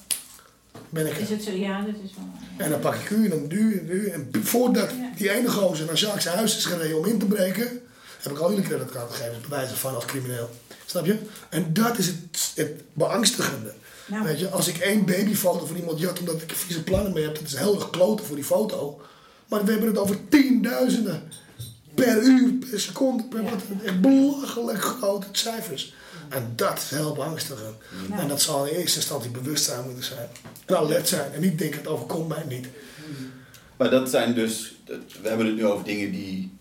[SPEAKER 2] ben ik.
[SPEAKER 3] Is het zo? Ja, dat is wel. ja.
[SPEAKER 2] En dan pak ik u en dan duw en duw. En voordat die ene gozer naar Jacques' zijn huis is gereden om in te breken, heb ik al jullie creditcardgegevens bewijzen van als crimineel. Snap je? En dat is het, het beangstigende.
[SPEAKER 3] Nou,
[SPEAKER 2] Weet je, als ik één babyfoto van iemand jat omdat ik vieze plannen mee heb, dat is heel erg kloten voor die foto. Maar we hebben het over tienduizenden per uur, per seconde, per wat. Echt belachelijk grote cijfers. En dat is heel beangstigend.
[SPEAKER 3] Nou.
[SPEAKER 2] En dat zal in eerste instantie bewustzijn moeten zijn. En alert zijn. En niet denken, het overkomt mij niet.
[SPEAKER 1] Maar dat zijn dus, we hebben het nu over dingen die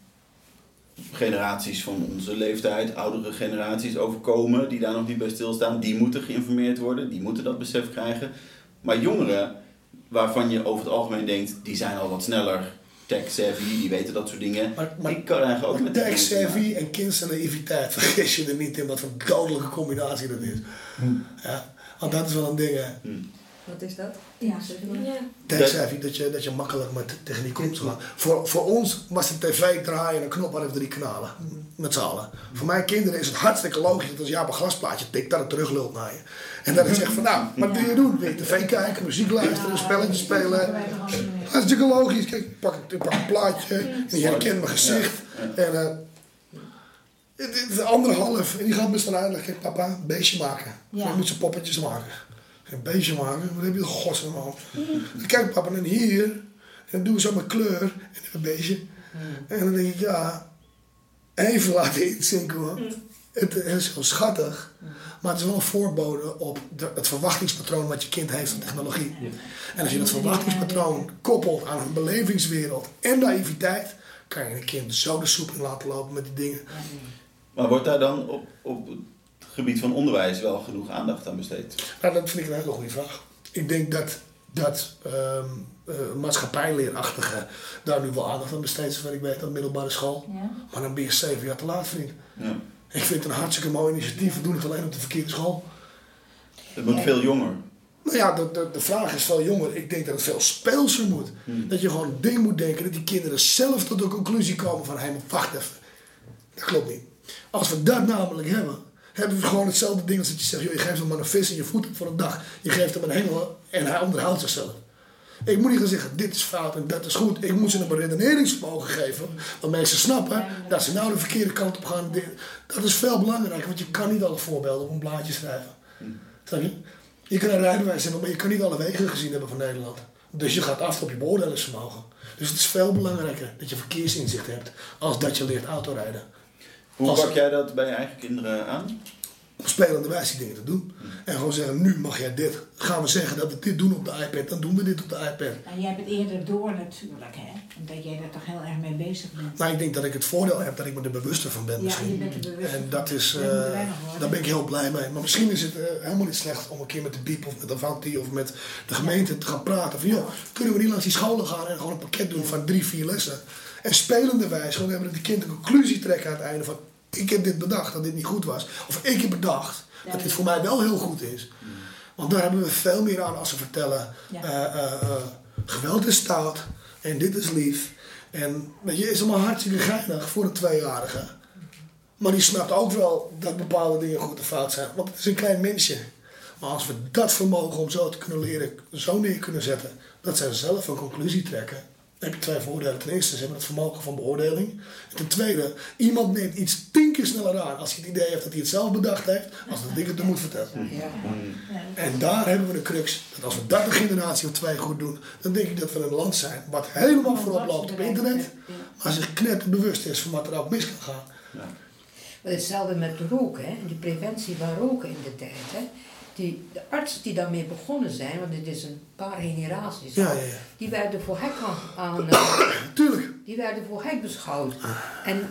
[SPEAKER 1] generaties van onze leeftijd, oudere generaties overkomen, die daar nog niet bij stilstaan. Die moeten geïnformeerd worden, die moeten dat besef krijgen. Maar jongeren, waarvan je over het algemeen denkt, die zijn al wat sneller tech-savvy, die weten dat soort dingen.
[SPEAKER 2] Maar, maar,
[SPEAKER 1] ik kan eigenlijk ook
[SPEAKER 2] maar
[SPEAKER 1] met die
[SPEAKER 2] tech
[SPEAKER 1] dingen te
[SPEAKER 2] savvy
[SPEAKER 1] maken.
[SPEAKER 2] en kindernaïviteit, vergis je er niet in wat voor dodelijke combinatie dat is. Ja, want dat is wel een ding, hè.
[SPEAKER 5] Wat is dat?
[SPEAKER 3] Ja.
[SPEAKER 6] Ja.
[SPEAKER 2] Savvy, dat je, dat je makkelijk met techniek om te gaan. Voor, voor ons was de tv draaien en een knop hadden we drie kanalen. Met z'n allen. Voor mijn kinderen is het hartstikke logisch dat als jij op een glasplaatje tikt, dat het teruglult naar je. En dat is echt van, nou, wat wil je doen? Wil je tv kijken, muziek luisteren, spelletjes spelen? Hartstikke logisch. Kijk, ik pak, ik pak een plaatje en je herkent mijn gezicht. En eh, het het is anderhalf. En die gaat me staan uitleggen. Papa, een beestje maken.
[SPEAKER 3] Ja.
[SPEAKER 2] Dan moet ze poppetjes maken. Een beestje maken? Wat heb je de godsnaam aan? Kijk papa, en hier. En dan doen we zo met kleur. En een beestje. En dan denk ik, ja, even laten inzinken hoor. Het is heel schattig. Maar het is wel een voorbode op de- het verwachtingspatroon wat je kind heeft van technologie. En als je dat verwachtingspatroon koppelt aan een belevingswereld en naïviteit, kan je een kind zo de soep in laten lopen met die dingen.
[SPEAKER 1] Maar wordt daar dan op, op gebied van onderwijs wel genoeg aandacht aan besteed?
[SPEAKER 2] Nou, dat vind ik een hele goede vraag. Ik denk dat, dat ehm eh, maatschappijleerachtigen daar nu wel aandacht aan besteedt, zover ik weet, aan de middelbare school.
[SPEAKER 3] Ja.
[SPEAKER 2] Maar dan ben je zeven jaar te laat, vriend.
[SPEAKER 1] Ja.
[SPEAKER 2] Ik vind het een hartstikke mooi initiatief. We doen het alleen op de verkeerde school.
[SPEAKER 1] Het moet veel jonger.
[SPEAKER 2] Nou ja, de, de, de vraag is veel jonger. Ik denk dat het veel speelser moet. Dat je gewoon een ding moet denken. Dat die kinderen zelf tot de conclusie komen van... Hé, maar wacht even. Dat klopt niet. Als we dat namelijk hebben... Hebben we gewoon hetzelfde ding als dat je zegt... Joh, je geeft hem maar een vis in je voeten voor een dag. Je geeft hem een hengel en hij onderhoudt zichzelf. Ik moet niet gaan zeggen, dit is fout en dat is goed. Ik moet ze een redeneringsvermogen geven. Waarmee ze snappen dat ze nou de verkeerde kant op gaan. Dat is veel belangrijker, want je kan niet alle voorbeelden op een blaadje schrijven. Je? Je kan een rijbewijs hebben, maar je kan niet alle wegen gezien hebben van Nederland. Dus je gaat af op je beoordelingsvermogen. Dus het is veel belangrijker dat je verkeersinzicht hebt, als dat je leert autorijden.
[SPEAKER 1] Hoe
[SPEAKER 2] Als-
[SPEAKER 1] pak jij dat bij je eigen kinderen aan?
[SPEAKER 2] Op spelende wijze die dingen te doen. En gewoon zeggen, nu mag jij dit. Gaan we zeggen dat we dit doen op de iPad, dan doen we dit op de iPad.
[SPEAKER 3] En jij hebt het eerder door natuurlijk, hè? Omdat jij daar toch heel erg mee bezig bent.
[SPEAKER 2] Maar ik denk dat ik het voordeel heb dat ik me er bewuster van ben
[SPEAKER 3] Ja,
[SPEAKER 2] misschien.
[SPEAKER 3] je bent er bewust
[SPEAKER 2] En dat is, eh, daar ben ik heel blij mee. Maar misschien is het eh, helemaal niet slecht om een keer met de Biep of met Avanti of met de gemeente te gaan praten. Van joh, kunnen we niet langs die scholen gaan en gewoon een pakket doen van drie, vier lessen. En spelende wijze gewoon hebben dat die kind een conclusie trekken aan het einde van ik heb dit bedacht dat dit niet goed was. Of ik heb bedacht dat dit voor mij wel heel goed is. Want daar hebben we veel meer aan als ze vertellen. Eh, eh, eh, geweld is stout en dit is lief. En weet je, is allemaal hartstikke geinig voor een tweejarige. Maar die snapt ook wel dat bepaalde dingen goed of fout zijn. Want het is een klein mensje. Maar als we dat vermogen om zo te kunnen leren, zo neer kunnen zetten, dat zij zelf een conclusie trekken, heb je twee voordelen. Ten eerste, ze hebben het vermogen van beoordeling. En ten tweede, iemand neemt iets tien keer sneller aan als hij het idee heeft dat hij het zelf bedacht heeft, als dat ik het er moet vertellen. En daar hebben we de crux. Dat als we dat een generatie of twee goed doen, dan denk ik dat we een land zijn wat helemaal voorop loopt op internet, maar zich knet bewust is van wat er ook mis kan gaan.
[SPEAKER 5] Maar Hetzelfde met roken, hè? die preventie van roken in de tijd. Hè? Die, de artsen die daarmee begonnen zijn, want dit is een paar generaties,
[SPEAKER 2] Ja, ja, ja.
[SPEAKER 5] die werden voor hek aan, eh,
[SPEAKER 2] Tuurlijk.
[SPEAKER 5] die werden voor gek beschouwd. En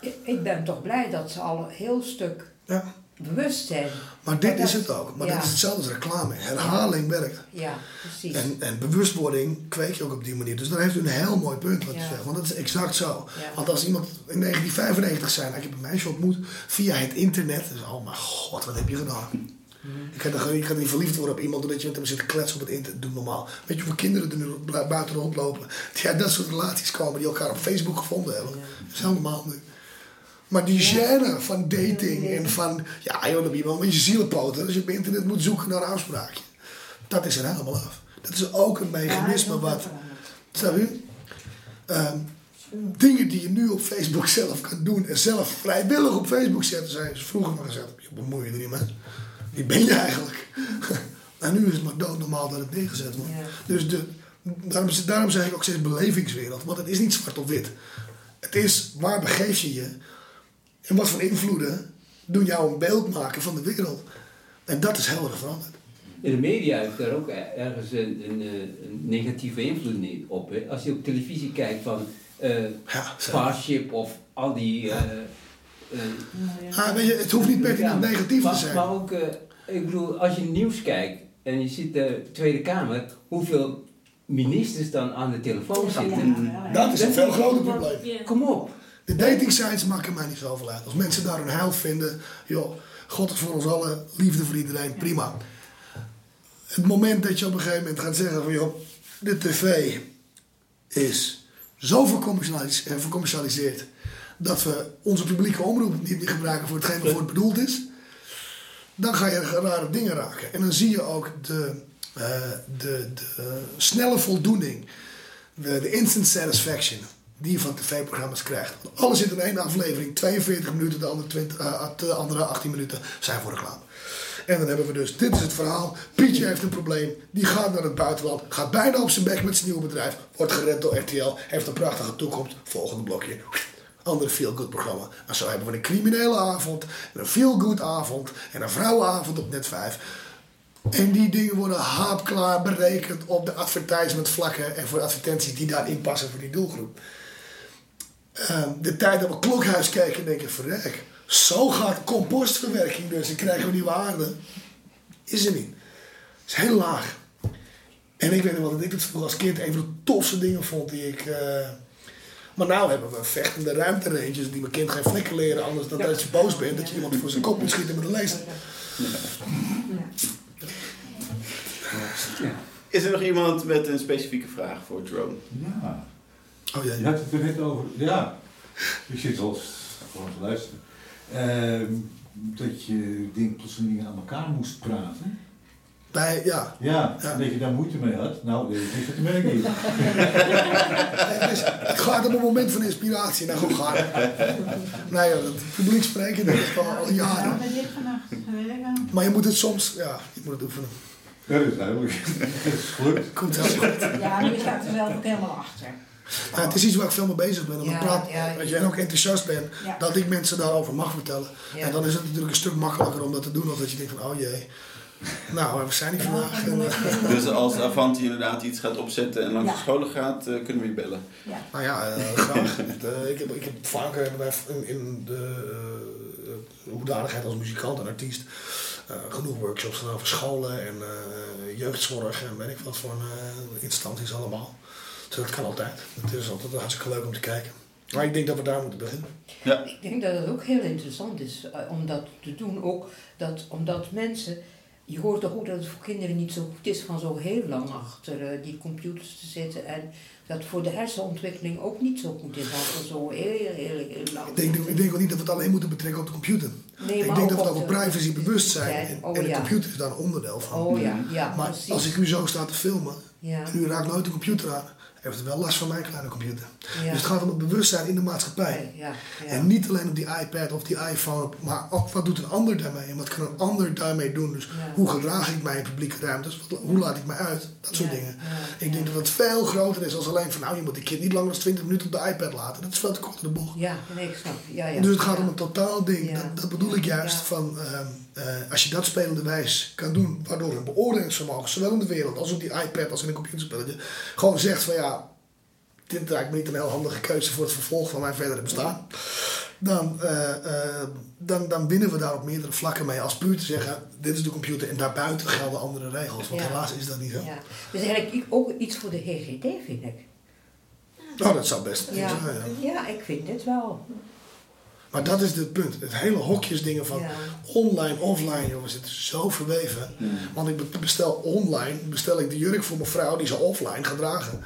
[SPEAKER 5] ik, ik ben toch blij dat ze al een heel stuk
[SPEAKER 2] Ja.
[SPEAKER 5] bewust zijn.
[SPEAKER 2] Maar dit
[SPEAKER 5] dat-
[SPEAKER 2] is het ook. Maar dat is hetzelfde als reclame. Herhaling werkt.
[SPEAKER 5] Ja, precies.
[SPEAKER 2] En, en bewustwording kweek je ook op die manier. Dus daar heeft u een heel mooi punt wat u zegt. Want dat is exact zo. Want als iemand in 1995 zei, ik heb een meisje ontmoet via het internet. Dus, oh mijn god, wat heb je gedaan? Ik er- je kan niet verliefd worden op iemand doordat je met hem zit te kletsen op het internet. Doe normaal. Weet je hoeveel kinderen er nu bu- buiten rondlopen? Die uit dat soort relaties komen die elkaar op Facebook gevonden hebben. Dat is heel normaal nu. Maar die gêne van dating en van, ja joh, dan ben je wel een beetje zielenpoten als je op internet moet zoeken naar een afspraakje. Dat is er helemaal af. Dat is ook een mechanisme wat, snap je? Ehm, dingen die je nu op Facebook zelf kan doen en zelf vrijwillig op Facebook zetten, zijn ze vroeger maar gezet. Je bemoei je er niet mee. Wie ben je eigenlijk? en nu is het maar doodnormaal dat het neergezet wordt.
[SPEAKER 5] Ja.
[SPEAKER 2] Dus de, daarom, daarom zeg ik ook steeds belevingswereld. Want het is niet zwart op wit. Het is waar begeef je je en wat voor invloeden doen jou een beeld maken van de wereld. En dat is heel erg veranderd.
[SPEAKER 4] En de media heeft daar ook ergens een, een, eh, een negatieve invloed niet op. Hè? Als je op televisie kijkt van eh
[SPEAKER 2] Ja.
[SPEAKER 4] Starship of al die... eh,
[SPEAKER 2] Ah, weet je, het hoeft niet pertinent negatief
[SPEAKER 4] maar,
[SPEAKER 2] te zijn.
[SPEAKER 4] Maar ook, eh, ik bedoel, als je nieuws kijkt en je ziet de Tweede Kamer, hoeveel ministers dan aan de telefoon
[SPEAKER 3] Ja,
[SPEAKER 4] zitten.
[SPEAKER 3] ja, ja.
[SPEAKER 2] Dat is een veel groter probleem.
[SPEAKER 4] Kom op.
[SPEAKER 2] De dating sites maken mij niet zoveel uit. Als mensen daar hun heil vinden, joh, God is voor ons allen, liefde voor iedereen, prima. Het moment dat je op een gegeven moment gaat zeggen van joh, de tv is zo vercommercialis- eh, vercommercialiseerd dat we onze publieke omroep niet meer gebruiken voor hetgeen waarvoor het bedoeld is, dan ga je rare dingen raken. En dan zie je ook de, eh, de, de eh, snelle voldoening, de, instant satisfaction die je van tv-programma's krijgt. Alles zit in één aflevering, 42 minuten, de andere, 20, eh, de andere 18 minuten zijn voor reclame. En dan hebben we dus, dit is het verhaal. Pietje heeft een probleem, die gaat naar het buitenland, gaat bijna op zijn bek met zijn nieuwe bedrijf, wordt gered door RTL, heeft een prachtige toekomst, volgende blokje. Andere feel-good programma. En zo hebben we een criminele avond, en een feel-good avond en een vrouwenavond op net 5. En die dingen worden haapklaar berekend op de advertisement vlakken en voor advertenties die daarin passen voor die doelgroep. Ehm, de tijd dat we klokhuis kijken, denk ik, verrek. Zo gaat compostverwerking dus en krijgen we nieuwe aarde. Is er niet. Is heel laag. En ik weet nog wel dat ik vroeger als kind een van de tofste dingen vond die ik. eh, Maar nou hebben we vechtende ruimteranges die mijn kind geen flikken leren, anders dan dat je boos bent dat je iemand voor zijn kop moet schieten met een laser.
[SPEAKER 4] Ja.
[SPEAKER 1] Is er nog iemand met een specifieke vraag voor Drone?
[SPEAKER 7] Ja.
[SPEAKER 2] Oh
[SPEAKER 7] Je
[SPEAKER 2] jee.
[SPEAKER 7] had het er net over. Ja. Ik zit al gewoon te luisteren. Ehm, dat je dingen plotseling dingen aan elkaar moest praten.
[SPEAKER 2] Bij, ja.
[SPEAKER 7] Ja,
[SPEAKER 2] Ja.
[SPEAKER 7] en dat je daar moeite mee had. Nou, dat is het merk niet.
[SPEAKER 2] Het, is, het gaat om een moment van inspiratie. Nou, gewoon gaan. Nee, joh, het publiek spreken, dat is al, al
[SPEAKER 3] Ja,
[SPEAKER 2] jaren.
[SPEAKER 3] wel.
[SPEAKER 2] Maar je moet het soms, ja, je moet het oefenen.
[SPEAKER 7] Ja, dat is duidelijk. Het is gelukt.
[SPEAKER 2] Komt heel goed.
[SPEAKER 3] Ja, maar je staat er zelf ook helemaal achter.
[SPEAKER 2] Ja, het is iets waar ik veel mee bezig ben. En,
[SPEAKER 5] Ja,
[SPEAKER 2] ik praat,
[SPEAKER 5] ja.
[SPEAKER 2] je, en ook enthousiast ben
[SPEAKER 3] Ja.
[SPEAKER 2] dat ik mensen daarover mag vertellen.
[SPEAKER 5] Ja.
[SPEAKER 2] En dan is het natuurlijk een stuk makkelijker om dat te doen. Dan dat je denkt van, oh jee. Nou, we zijn hier vandaag.
[SPEAKER 1] Dus als Avanti inderdaad iets gaat opzetten en langs
[SPEAKER 3] Ja.
[SPEAKER 1] de scholen gaat, eh, kunnen we je bellen.
[SPEAKER 3] Ja.
[SPEAKER 2] nou ja, eh, graag. Eh, ik, heb, ik heb vaker bij- in, in de eh, hoedanigheid als muzikant en artiest eh, genoeg workshops gedaan voor scholen en eh, jeugdzorg en weet ik wat voor eh, instanties allemaal. Dus dat kan altijd. Het is altijd hartstikke leuk om te kijken. Maar ik denk dat we daar moeten beginnen.
[SPEAKER 1] Ja,
[SPEAKER 5] Ik denk dat het ook heel interessant is om dat te doen. Ook dat, omdat mensen, je hoort toch ook dat het voor kinderen niet zo goed is van zo heel lang achter eh, die computers te zitten. En dat voor de hersenontwikkeling ook niet zo goed is als zo heel, heel, heel lang
[SPEAKER 2] Ik denk, ik denk ook niet dat we het alleen moeten betrekken op de computer.
[SPEAKER 5] Nee,
[SPEAKER 2] ik
[SPEAKER 5] maar
[SPEAKER 2] denk dat we het over
[SPEAKER 5] de-
[SPEAKER 2] privacy bewust zijn. En,
[SPEAKER 5] Oh,
[SPEAKER 2] en de
[SPEAKER 5] ja.
[SPEAKER 2] computer is daar een onderdeel van.
[SPEAKER 5] Oh ja, ja,
[SPEAKER 2] maar
[SPEAKER 5] precies.
[SPEAKER 2] als ik u zo sta te filmen
[SPEAKER 5] ja,
[SPEAKER 2] en u raakt nooit de computer aan, heeft het wel last van mijn kleine computer.
[SPEAKER 5] ja,
[SPEAKER 2] Dus het gaat om het bewustzijn in de maatschappij.
[SPEAKER 5] ja, ja.
[SPEAKER 2] En niet alleen op die iPad of die iPhone, maar ook wat doet een ander daarmee en wat kan een ander daarmee doen. Dus hoe gedraag ik mij in publieke ruimtes, Wat- hoe laat ik mij uit, dat soort dingen. Ik denk dat het veel groter is als alleen van nou je moet die kind niet langer dan 20 minuten op de iPad laten. Dat is veel te kort in de bocht.
[SPEAKER 5] Ja, nee, ik snap. Ja, ja.
[SPEAKER 2] Dus het gaat om een totaal ding. Dat, dat bedoel ik juist van ehm, eh, als je dat spelende wijs kan doen, waardoor een beoordelingsvermogen, zowel in de wereld als op die iPad als in een computerspelletje, gewoon zegt van ja, dit lijkt me niet een heel handige keuze voor het vervolg van mijn verdere bestaan. Dan, eh, dan, dan winnen we daar op meerdere vlakken mee. Als puur te zeggen, dit is de computer en daarbuiten gelden andere regels. Want
[SPEAKER 5] Ja.
[SPEAKER 2] helaas is dat niet zo.
[SPEAKER 5] Ja. Dus eigenlijk ook iets voor de GGD, vind ik.
[SPEAKER 2] Nou, dat zou best
[SPEAKER 5] Ja,
[SPEAKER 2] zijn. Ja.
[SPEAKER 5] ja ik vind het wel.
[SPEAKER 2] Maar dat is het punt. Het hele hokjesdingen van
[SPEAKER 5] Ja.
[SPEAKER 2] online, offline, joh, we zitten zo verweven. Want ik be- bestel online, bestel ik de jurk voor mijn vrouw die ze offline gaat dragen.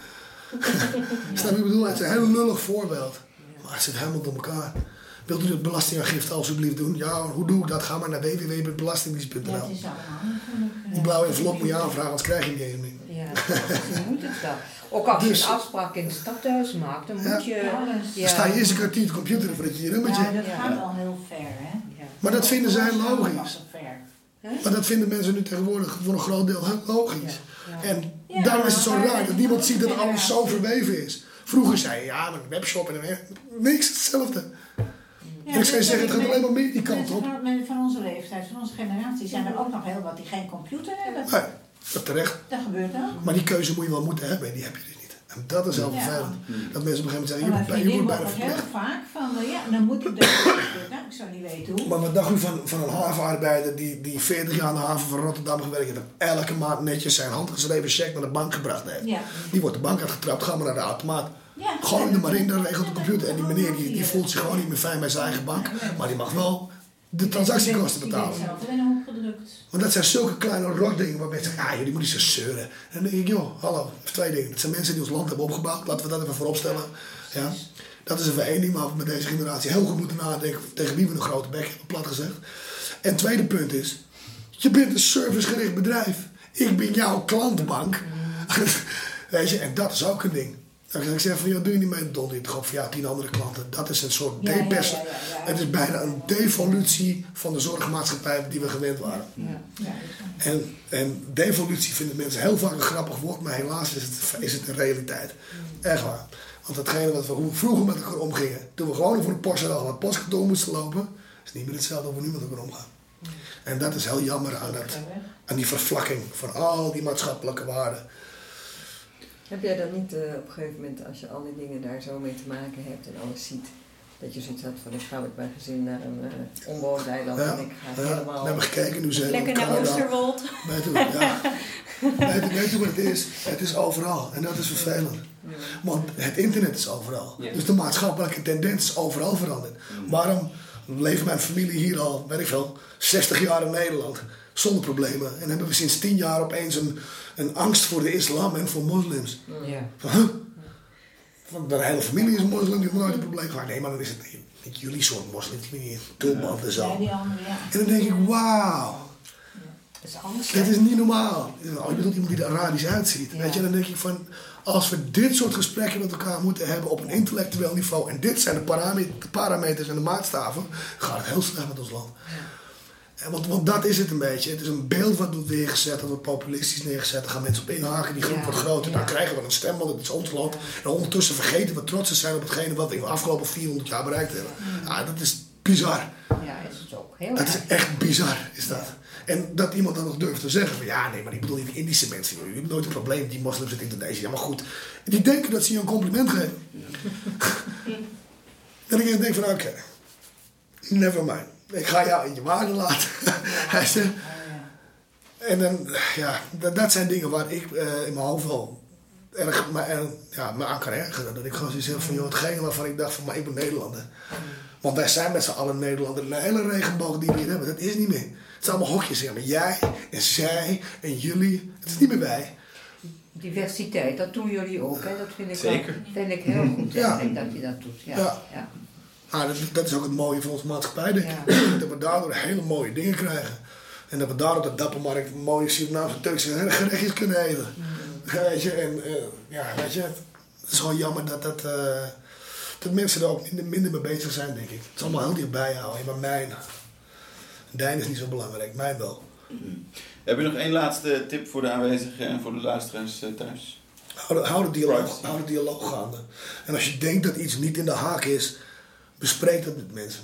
[SPEAKER 2] Snap je wat ik bedoel? Het is een heel lullig voorbeeld. Maar het zit helemaal door elkaar. Wilt u het belastingaangifte alsjeblieft doen? Ja, hoe doe ik dat? Ga maar naar www.belastingdienst.nl.
[SPEAKER 3] het is eh,
[SPEAKER 2] Die blauwe envelop moet je aanvragen, anders krijg je die niet.
[SPEAKER 5] Je moet het wel. Ook als je
[SPEAKER 2] Dus-
[SPEAKER 5] een afspraak in het stadhuis maakt, dan
[SPEAKER 2] Ja.
[SPEAKER 5] moet je...
[SPEAKER 3] Ja, dus-
[SPEAKER 2] Dan sta je eerst een kwartier te computeren voordat je je rummetje...
[SPEAKER 3] Ja, dat
[SPEAKER 5] Ja.
[SPEAKER 3] gaat al heel ver, hè?
[SPEAKER 5] Ja.
[SPEAKER 2] Maar dat vinden zij
[SPEAKER 3] Dat
[SPEAKER 2] logisch. Maar dat vinden mensen nu tegenwoordig voor een groot deel heel logisch.
[SPEAKER 5] Ja.
[SPEAKER 2] En
[SPEAKER 3] Ja,
[SPEAKER 2] daarom is het zo raar dat niemand ziet dat alles zo verweven is. Vroeger zei je, ja, een webshop en een niks, hetzelfde.
[SPEAKER 3] Ja,
[SPEAKER 2] en ik zou
[SPEAKER 3] dus
[SPEAKER 2] zeggen, het gaat
[SPEAKER 3] met-
[SPEAKER 2] alleen maar meer die kant op.
[SPEAKER 3] mensen van onze leeftijd, van onze generatie, zijn er ook nog heel wat die geen computer hebben.
[SPEAKER 2] Terecht.
[SPEAKER 3] Dat gebeurt ook.
[SPEAKER 2] Maar die keuze moet je wel moeten hebben en die heb je dus niet. En dat is heel
[SPEAKER 3] Ja.
[SPEAKER 2] vervelend. Dat mensen op een gegeven moment
[SPEAKER 3] En
[SPEAKER 2] zeggen,
[SPEAKER 3] mijn
[SPEAKER 2] je, je wordt bijna
[SPEAKER 3] ook heel
[SPEAKER 2] verplicht.
[SPEAKER 3] vaak van, eh, ja, dan moet ik dat doen. Nou, ik zou niet weten hoe.
[SPEAKER 2] Maar wat dacht u van, van een havenarbeider die, die 40 jaar aan de haven van Rotterdam gewerkt heeft en elke maand netjes zijn handgeschreven cheque naar de bank gebracht heeft?
[SPEAKER 3] Ja.
[SPEAKER 2] Die wordt de bank uitgetrapt, ga maar naar de automaat.
[SPEAKER 3] Ja.
[SPEAKER 2] Gooi hem er maar in, dan regelt de computer. En die meneer die, die voelt zich gewoon niet meer fijn bij zijn eigen bank. Maar die mag wel de transactiekosten betalen.
[SPEAKER 3] Erin opgedrukt.
[SPEAKER 2] Want dat zijn zulke kleine rotdingen waar mensen zeggen, ja jullie moeten zo zeuren. En dan denk ik, joh, hallo, twee dingen. Het zijn mensen die ons land hebben opgebouwd, laten we dat even voorop stellen. Ja. Dat is even één ding waar we met deze generatie heel goed moeten nadenken tegen wie we een grote bek hebben, plat gezegd. En het tweede punt is, je bent een servicegericht bedrijf. Ik ben jouw klantenbank. Weet je, en dat is ook een ding. Dan kan ik zeggen van, joh, doe je niet mee, donder je toch op voor jou tien andere klanten. Dat is een soort
[SPEAKER 3] Ja, ja, ja,
[SPEAKER 2] depers.
[SPEAKER 3] ja, ja.
[SPEAKER 2] Het is bijna een devolutie van de zorgmaatschappij die we gewend waren.
[SPEAKER 3] Ja, ja.
[SPEAKER 2] En, en devolutie vinden mensen heel vaak een grappig woord, maar helaas is het, is het een realiteit. Echt waar. Want datgene wat we vroeger met elkaar omgingen, toen we gewoon over de postzaal naar het postkantoor moesten lopen, is niet meer hetzelfde hoe we nu met elkaar omgaan. En dat is heel jammer aan, dat, aan die vervlakking van al die maatschappelijke waarden.
[SPEAKER 8] Heb jij dan niet eh, op een gegeven moment, als je al die dingen daar zo mee te maken hebt en alles ziet, dat je zoiets had van ik ga met mijn gezin naar een uh, onbewoond eiland
[SPEAKER 2] Ja,
[SPEAKER 8] en ik ga
[SPEAKER 2] ja,
[SPEAKER 8] helemaal...
[SPEAKER 2] we hebben gekeken, nu zijn
[SPEAKER 6] Lekker naar Oosterwold.
[SPEAKER 2] Weet u, ja. weet, wat het is? Het is overal en dat is vervelend. Want het internet is overal.
[SPEAKER 4] Ja.
[SPEAKER 2] Dus de maatschappelijke tendens is overal veranderd. Waarom leeft mijn familie hier al, weet ik veel, 60 jaar in Nederland zonder problemen? En hebben we sinds 10 jaar opeens een, een angst voor de islam en voor moslims?
[SPEAKER 5] Ja.
[SPEAKER 2] Van, huh? Van, de hele familie is moslim, die heeft nooit een probleem gehad. Nee, maar dan is het niet, jullie soort moslims, die tulband en zo. En dan denk ik, wauw.
[SPEAKER 5] Dat is.
[SPEAKER 2] Dat is niet normaal. Oh, je bedoelt iemand die er Arabisch uitziet.
[SPEAKER 5] Ja.
[SPEAKER 2] Weet je, dan denk ik van, als we dit soort gesprekken met elkaar moeten hebben op een intellectueel niveau, en dit zijn de, parame- de parameters en de maatstaven, gaat het heel slecht met ons land. Want, want dat is het een beetje. Het is een beeld wat wordt weergezet, dat wordt populistisch neergezet. Dan gaan mensen op inhaken, die groep
[SPEAKER 5] Ja,
[SPEAKER 2] wordt groter.
[SPEAKER 5] ja.
[SPEAKER 2] Dan krijgen we een stem, want het is ons land. En ondertussen vergeten we trots te zijn op hetgene wat we in de afgelopen 400 jaar bereikt hebben. Ja, dat is bizar.
[SPEAKER 5] Ja, is het ook. Heel
[SPEAKER 2] Dat is echt bizar, is dat. En dat iemand dan nog durft te zeggen van ja, nee, maar ik bedoel niet de Indische mensen. Je hebt nooit een probleem die moslims uit Indonesië. Ja, maar goed. Die denken dat ze je een compliment geven. dat ik denk van oké, never mind. Ik ga jou in je waarde laten. Hij zegt, en dan, ja, dat, dat zijn dingen waar ik eh, in mijn hoofd wel erg me, er- ja, me aan kan ergeren. Dat ik gewoon zoiets heb van, joh, hetgene waarvan ik dacht van, maar ik ben Nederlander. Want wij zijn met z'n allen Nederlander. De hele regenboog die we hier hebben, dat is niet meer. Het zijn allemaal hokjes. Ja, maar jij en zij en jullie, het is niet meer wij.
[SPEAKER 5] Diversiteit, dat doen jullie ook. Hè? Dat vind ik,
[SPEAKER 1] Zeker.
[SPEAKER 5] Wel, vind ik heel goed
[SPEAKER 2] Ja.
[SPEAKER 5] dat je dat doet. Ja.
[SPEAKER 2] Ja.
[SPEAKER 5] Ja.
[SPEAKER 2] Ah, dat, dat is ook het mooie van onze maatschappij, denk ik. Dat we daardoor hele mooie dingen krijgen. En dat we daar op de Dappermarkt mooie Surinaamse Turkse gerechtjes kunnen eten. Weet je, en eh, ja, weet je, het is gewoon jammer dat, dat, eh, dat mensen er ook minder, minder mee bezig zijn, denk ik. Het is allemaal heel dichtbij houden. Maar mijn, Dijn is niet zo belangrijk, mijn wel.
[SPEAKER 1] Heb je nog één laatste tip voor de aanwezigen en voor de luisteraars eh, thuis?
[SPEAKER 2] Hou de, hou, de dialoog, hou de dialoog gaande. En als je denkt dat iets niet in de haak is, bespreek dat met mensen.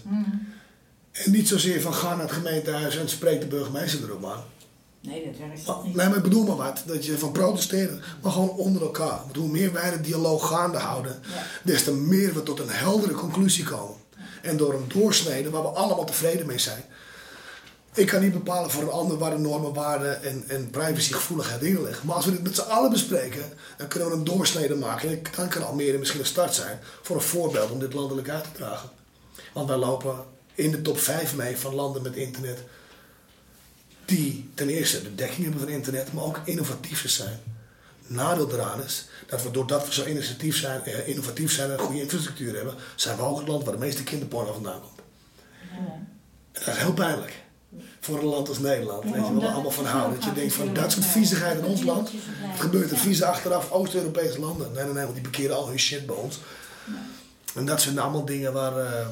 [SPEAKER 2] En niet zozeer van ga naar het gemeentehuis en spreek de burgemeester erop aan.
[SPEAKER 3] Nee, dat werkt
[SPEAKER 2] Maar-
[SPEAKER 3] toch niet.
[SPEAKER 2] Nee, maar ik bedoel maar wat. Dat je van protesteren, maar gewoon onder elkaar. Want hoe meer wij de dialoog gaande houden,
[SPEAKER 3] Ja.
[SPEAKER 2] des te meer we tot een heldere conclusie komen. En door een doorsnede waar we allemaal tevreden mee zijn. Ik kan niet bepalen voor een ander waar de normen, waarden en, en privacygevoeligheid dingen liggen. Maar als we dit met z'n allen bespreken, dan kunnen we een doorsnede maken. En dan kan Almere misschien een start zijn voor een voorbeeld om dit landelijk uit te dragen. Want wij lopen in de top 5 mee van landen met internet die ten eerste de dekking hebben van internet, maar ook innovatief zijn. Nadeel eraan is dat we doordat we zo innovatief zijn, eh, innovatief zijn en een goede infrastructuur hebben, zijn we ook het land waar de meeste kinderporno vandaan komt. En dat is heel pijnlijk. Voor een land als Nederland, weet je, waar we allemaal van houden. Dat je denkt van dat soort viezigheid in ons land. Het gebeurt er vieze achteraf Oost-Europese landen. Nee, nee, nee, want die bekeren al hun shit bij ons. En dat zijn allemaal dingen waar, eh,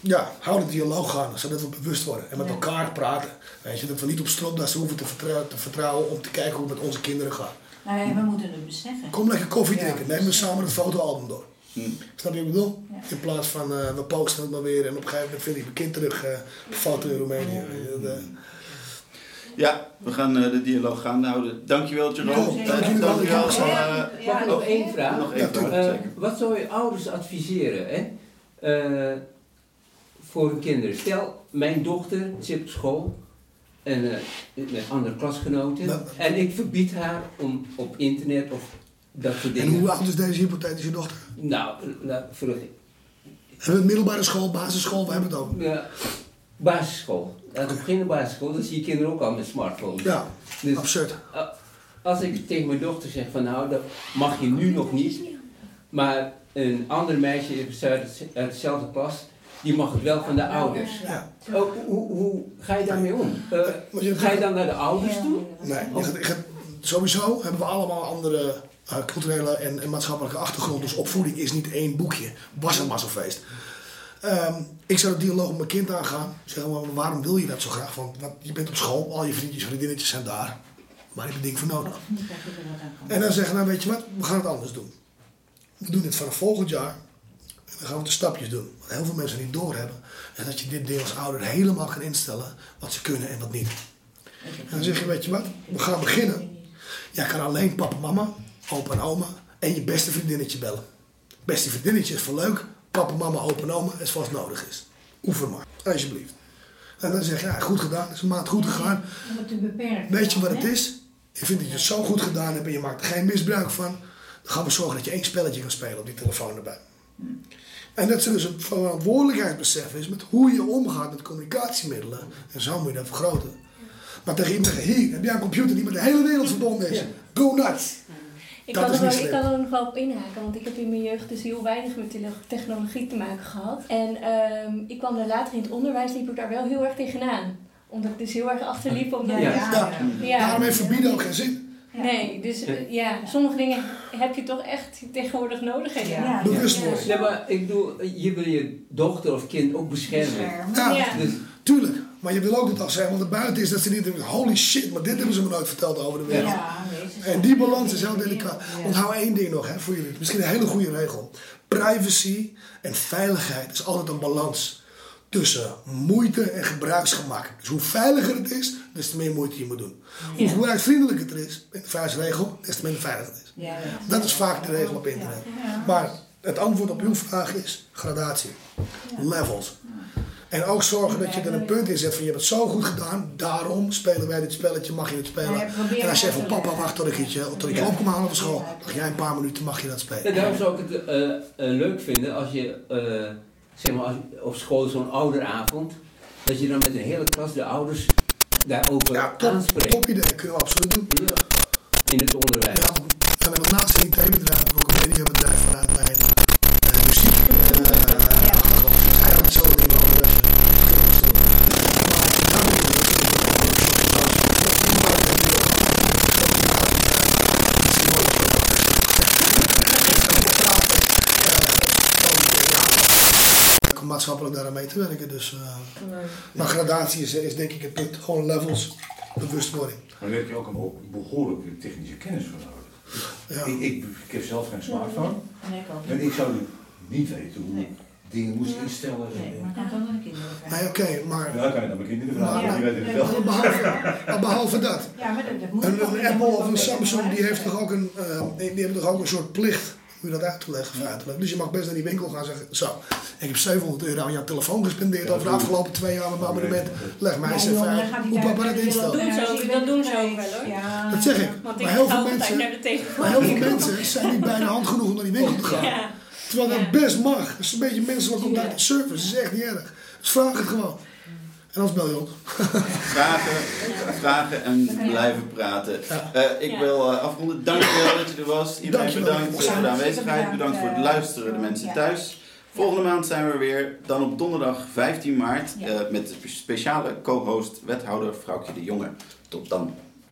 [SPEAKER 2] ja, hou de dialoog gaan, zodat we bewust worden. En met elkaar praten. Weet je, dat we niet op stropdassen hoeven te vertrouwen, te vertrouwen om te kijken hoe het met onze kinderen gaat.
[SPEAKER 3] Nou ja, we moeten het beseffen.
[SPEAKER 2] Kom lekker koffie
[SPEAKER 5] Ja.
[SPEAKER 2] drinken, neem we samen het fotoalbum door.
[SPEAKER 1] Hm.
[SPEAKER 2] Snap je wat ik bedoel?
[SPEAKER 3] Ja.
[SPEAKER 2] In plaats van eh, we posten het maar weer en op een gegeven moment vind ik mijn kind terug eh, foto in Roemenië. dat.
[SPEAKER 1] Ja, we gaan eh, de dialoog gaan houden. Dankjewel, Jerome.
[SPEAKER 2] Ja, dank jullie wel.
[SPEAKER 1] dankjewel.
[SPEAKER 3] Ja, ja,
[SPEAKER 4] nog één vraag?
[SPEAKER 1] nog één vraag,
[SPEAKER 4] wat zou je ouders adviseren hè? Eh, voor hun kinderen? Stel, mijn dochter zit op school en, eh, met andere klasgenoten
[SPEAKER 2] Nou,
[SPEAKER 4] en ik verbied haar om op internet of dat soort
[SPEAKER 2] En hoe oud is deze hypothetische dochter?
[SPEAKER 4] Nou, la- voor de
[SPEAKER 2] Hebben we het middelbare school, basisschool, we hebben het over.
[SPEAKER 4] ja, basisschool. Laten we beginnen basisschool, dan zie je kinderen ook al met smartphones.
[SPEAKER 2] Ja,
[SPEAKER 4] Dus
[SPEAKER 2] absurd.
[SPEAKER 4] als ik tegen mijn dochter zeg van nou, dat mag je nu nog niet, maar een ander meisje uit dezelfde klas, die mag het wel van de ouders.
[SPEAKER 2] Ja.
[SPEAKER 4] Ook, hoe, hoe ga je daarmee om? Eh, ga je dan naar de ouders toe?
[SPEAKER 2] Nee, sowieso hebben we allemaal andere eh, culturele en, en maatschappelijke achtergrond. Dus opvoeding is niet één boekje. Was het maar zo'n feest. Ehm, ik zou de dialoog met mijn kind aangaan. Zeggen, maar waarom wil je dat zo graag? Want wat, je bent op school, al je vriendjes en vriendinnetjes zijn daar. Maar je hebt een ding voor nodig.
[SPEAKER 3] Je kan.
[SPEAKER 2] En dan zeggen, nou weet je wat, we gaan het anders doen. We doen dit vanaf volgend jaar. En dan gaan we de stapjes doen. Wat heel veel mensen niet doorhebben. is dat je dit ding als ouder helemaal kan instellen. Wat ze kunnen en wat niet. En dan zeg je, weet je wat, we gaan beginnen. Jij kan alleen papa, mama, opa en oma en je beste vriendinnetje bellen. Beste vriendinnetje is voor leuk. Papa, mama, opa en oma is als het nodig is. Oefen maar, alsjeblieft. En dan zeg je, ja, goed gedaan. Is een maand goed gegaan. Weet je wat het is? Je vindt dat je het zo goed gedaan hebt en je maakt er geen misbruik van. Dan gaan we zorgen dat je één spelletje kan spelen op die telefoon erbij. En dat ze dus een verantwoordelijkheidsbesef is met hoe je omgaat met communicatiemiddelen. En zo moet je dat vergroten. Maar tegen iemand zeggen, hier heb jij een computer die met de hele wereld verbonden is. Go nuts.
[SPEAKER 6] Ik
[SPEAKER 2] Dat
[SPEAKER 6] kan,
[SPEAKER 2] is
[SPEAKER 6] er wel, ik kan er nog wel op inhaken, want ik heb in mijn jeugd dus heel weinig met technologie te maken gehad. En ehm, ik kwam daar later in het onderwijs, liep ik daar wel heel erg tegenaan. Omdat ik dus heel erg achterliep. Omdat
[SPEAKER 4] Ja.
[SPEAKER 6] ik-
[SPEAKER 2] Ja.
[SPEAKER 6] ja.
[SPEAKER 2] Daarom heeft verbieden ook geen zin.
[SPEAKER 6] Nee, dus eh, ja, sommige dingen heb je toch echt tegenwoordig nodig. Hè?
[SPEAKER 3] Ja.
[SPEAKER 6] Ja.
[SPEAKER 2] Bewustwording.
[SPEAKER 4] Ja, maar ik bedoel, je wil je dochter of kind ook beschermen.
[SPEAKER 2] Ja,
[SPEAKER 6] Ja.
[SPEAKER 4] Dus
[SPEAKER 2] tuurlijk. Maar je wil ook dat als zij want er buiten is, dat ze niet denken, holy shit, maar dit hebben ze me nooit verteld over de wereld.
[SPEAKER 3] Ja, nee,
[SPEAKER 2] En die balans is heel delicaat. Onthoud één ding nog hè, voor jullie. Misschien een hele goede regel. Privacy en veiligheid is altijd een balans tussen moeite en gebruiksgemak. Dus hoe veiliger het is, des te meer moeite je moet doen. Hoe gebruiksvriendelijker het is, in de vuistregel, des te minder veilig het is.
[SPEAKER 3] Ja,
[SPEAKER 2] Dat is vaak de regel op internet.
[SPEAKER 3] Ja.
[SPEAKER 2] Maar het antwoord op uw vraag is gradatie. Levels. En ook zorgen dat je er een punt in zet van je hebt het zo goed gedaan, daarom spelen wij dit spelletje, mag je het spelen. En als je van papa wacht tot ik, het je, tot ik je op kom halen van school, mag jij een paar minuten mag je dat
[SPEAKER 4] Ja,
[SPEAKER 2] spelen.
[SPEAKER 4] daarom zou ik het eh, eh, leuk vinden als je, eh, zeg maar, als, op school zo'n ouderavond, dat je dan met een hele klas de ouders daarover
[SPEAKER 2] Ja, top,
[SPEAKER 4] aanspreekt.
[SPEAKER 2] top idee, kunnen we absoluut doen.
[SPEAKER 4] Ja, In het onderwijs.
[SPEAKER 2] Ja, en dan naast heb ik ook een mediabedrijf maatschappelijk daaraan mee te werken. Dus, eh, maar gradatie is, is denk ik het punt. Gewoon levels, bewustwording.
[SPEAKER 7] Maar daar heb je ook een behoorlijke technische kennis voor nodig.
[SPEAKER 2] Ja.
[SPEAKER 7] Ik, ik, ik heb zelf geen smartphone.
[SPEAKER 3] En ik ook.
[SPEAKER 7] En ik zou niet weten hoe
[SPEAKER 3] Nee.
[SPEAKER 7] ik dingen moest instellen.
[SPEAKER 3] Nee, maar kan dan naar de kinderen vragen.
[SPEAKER 2] Nee, oké, maar
[SPEAKER 7] Ja, kan je dan mijn kinderen vragen,
[SPEAKER 3] Ja.
[SPEAKER 7] want die weten het wel.
[SPEAKER 2] behalve, maar behalve dat.
[SPEAKER 3] Ja, maar dat, dat moet
[SPEAKER 2] Een, een Apple of een Samsung die heeft toch ook een, eh, die, die hebben toch ook een soort plicht om je dat uit te leggen. Dus je mag best naar die winkel gaan zeggen, zo, ik heb 700 euro aan jouw telefoon gespendeerd
[SPEAKER 7] Ja,
[SPEAKER 2] over de afgelopen twee jaar met mijn abonnement. Leg mij eens even hoe papa dat
[SPEAKER 3] de
[SPEAKER 2] instelt.
[SPEAKER 6] Doen ze ook, dat doen ze ook wel, hoor.
[SPEAKER 3] Ja.
[SPEAKER 2] Dat zeg ik.
[SPEAKER 6] Want ik
[SPEAKER 2] Maar heel veel
[SPEAKER 6] altijd
[SPEAKER 2] mensen,
[SPEAKER 6] de
[SPEAKER 2] maar heel veel mensen zijn niet bij de hand genoeg om naar die winkel te gaan. Terwijl dat best mag. Dat is een beetje menselijk contact en service. Dat is echt niet erg. Dus vraag het gewoon. En anders bel je.
[SPEAKER 1] Vragen, vragen en blijven praten. Eh, ik
[SPEAKER 6] Ja.
[SPEAKER 1] wil eh, afronden. Dankjewel dat je er was. Iedereen
[SPEAKER 2] Dankjewel.
[SPEAKER 1] bedankt voor de aanwezigheid. Bedankt voor het luisteren, de mensen
[SPEAKER 3] Ja.
[SPEAKER 1] thuis. Volgende maand zijn we er weer. Dan op donderdag 15 maart
[SPEAKER 3] Ja.
[SPEAKER 1] eh, met de speciale co-host wethouder Vrouwtje de Jonge. Tot dan.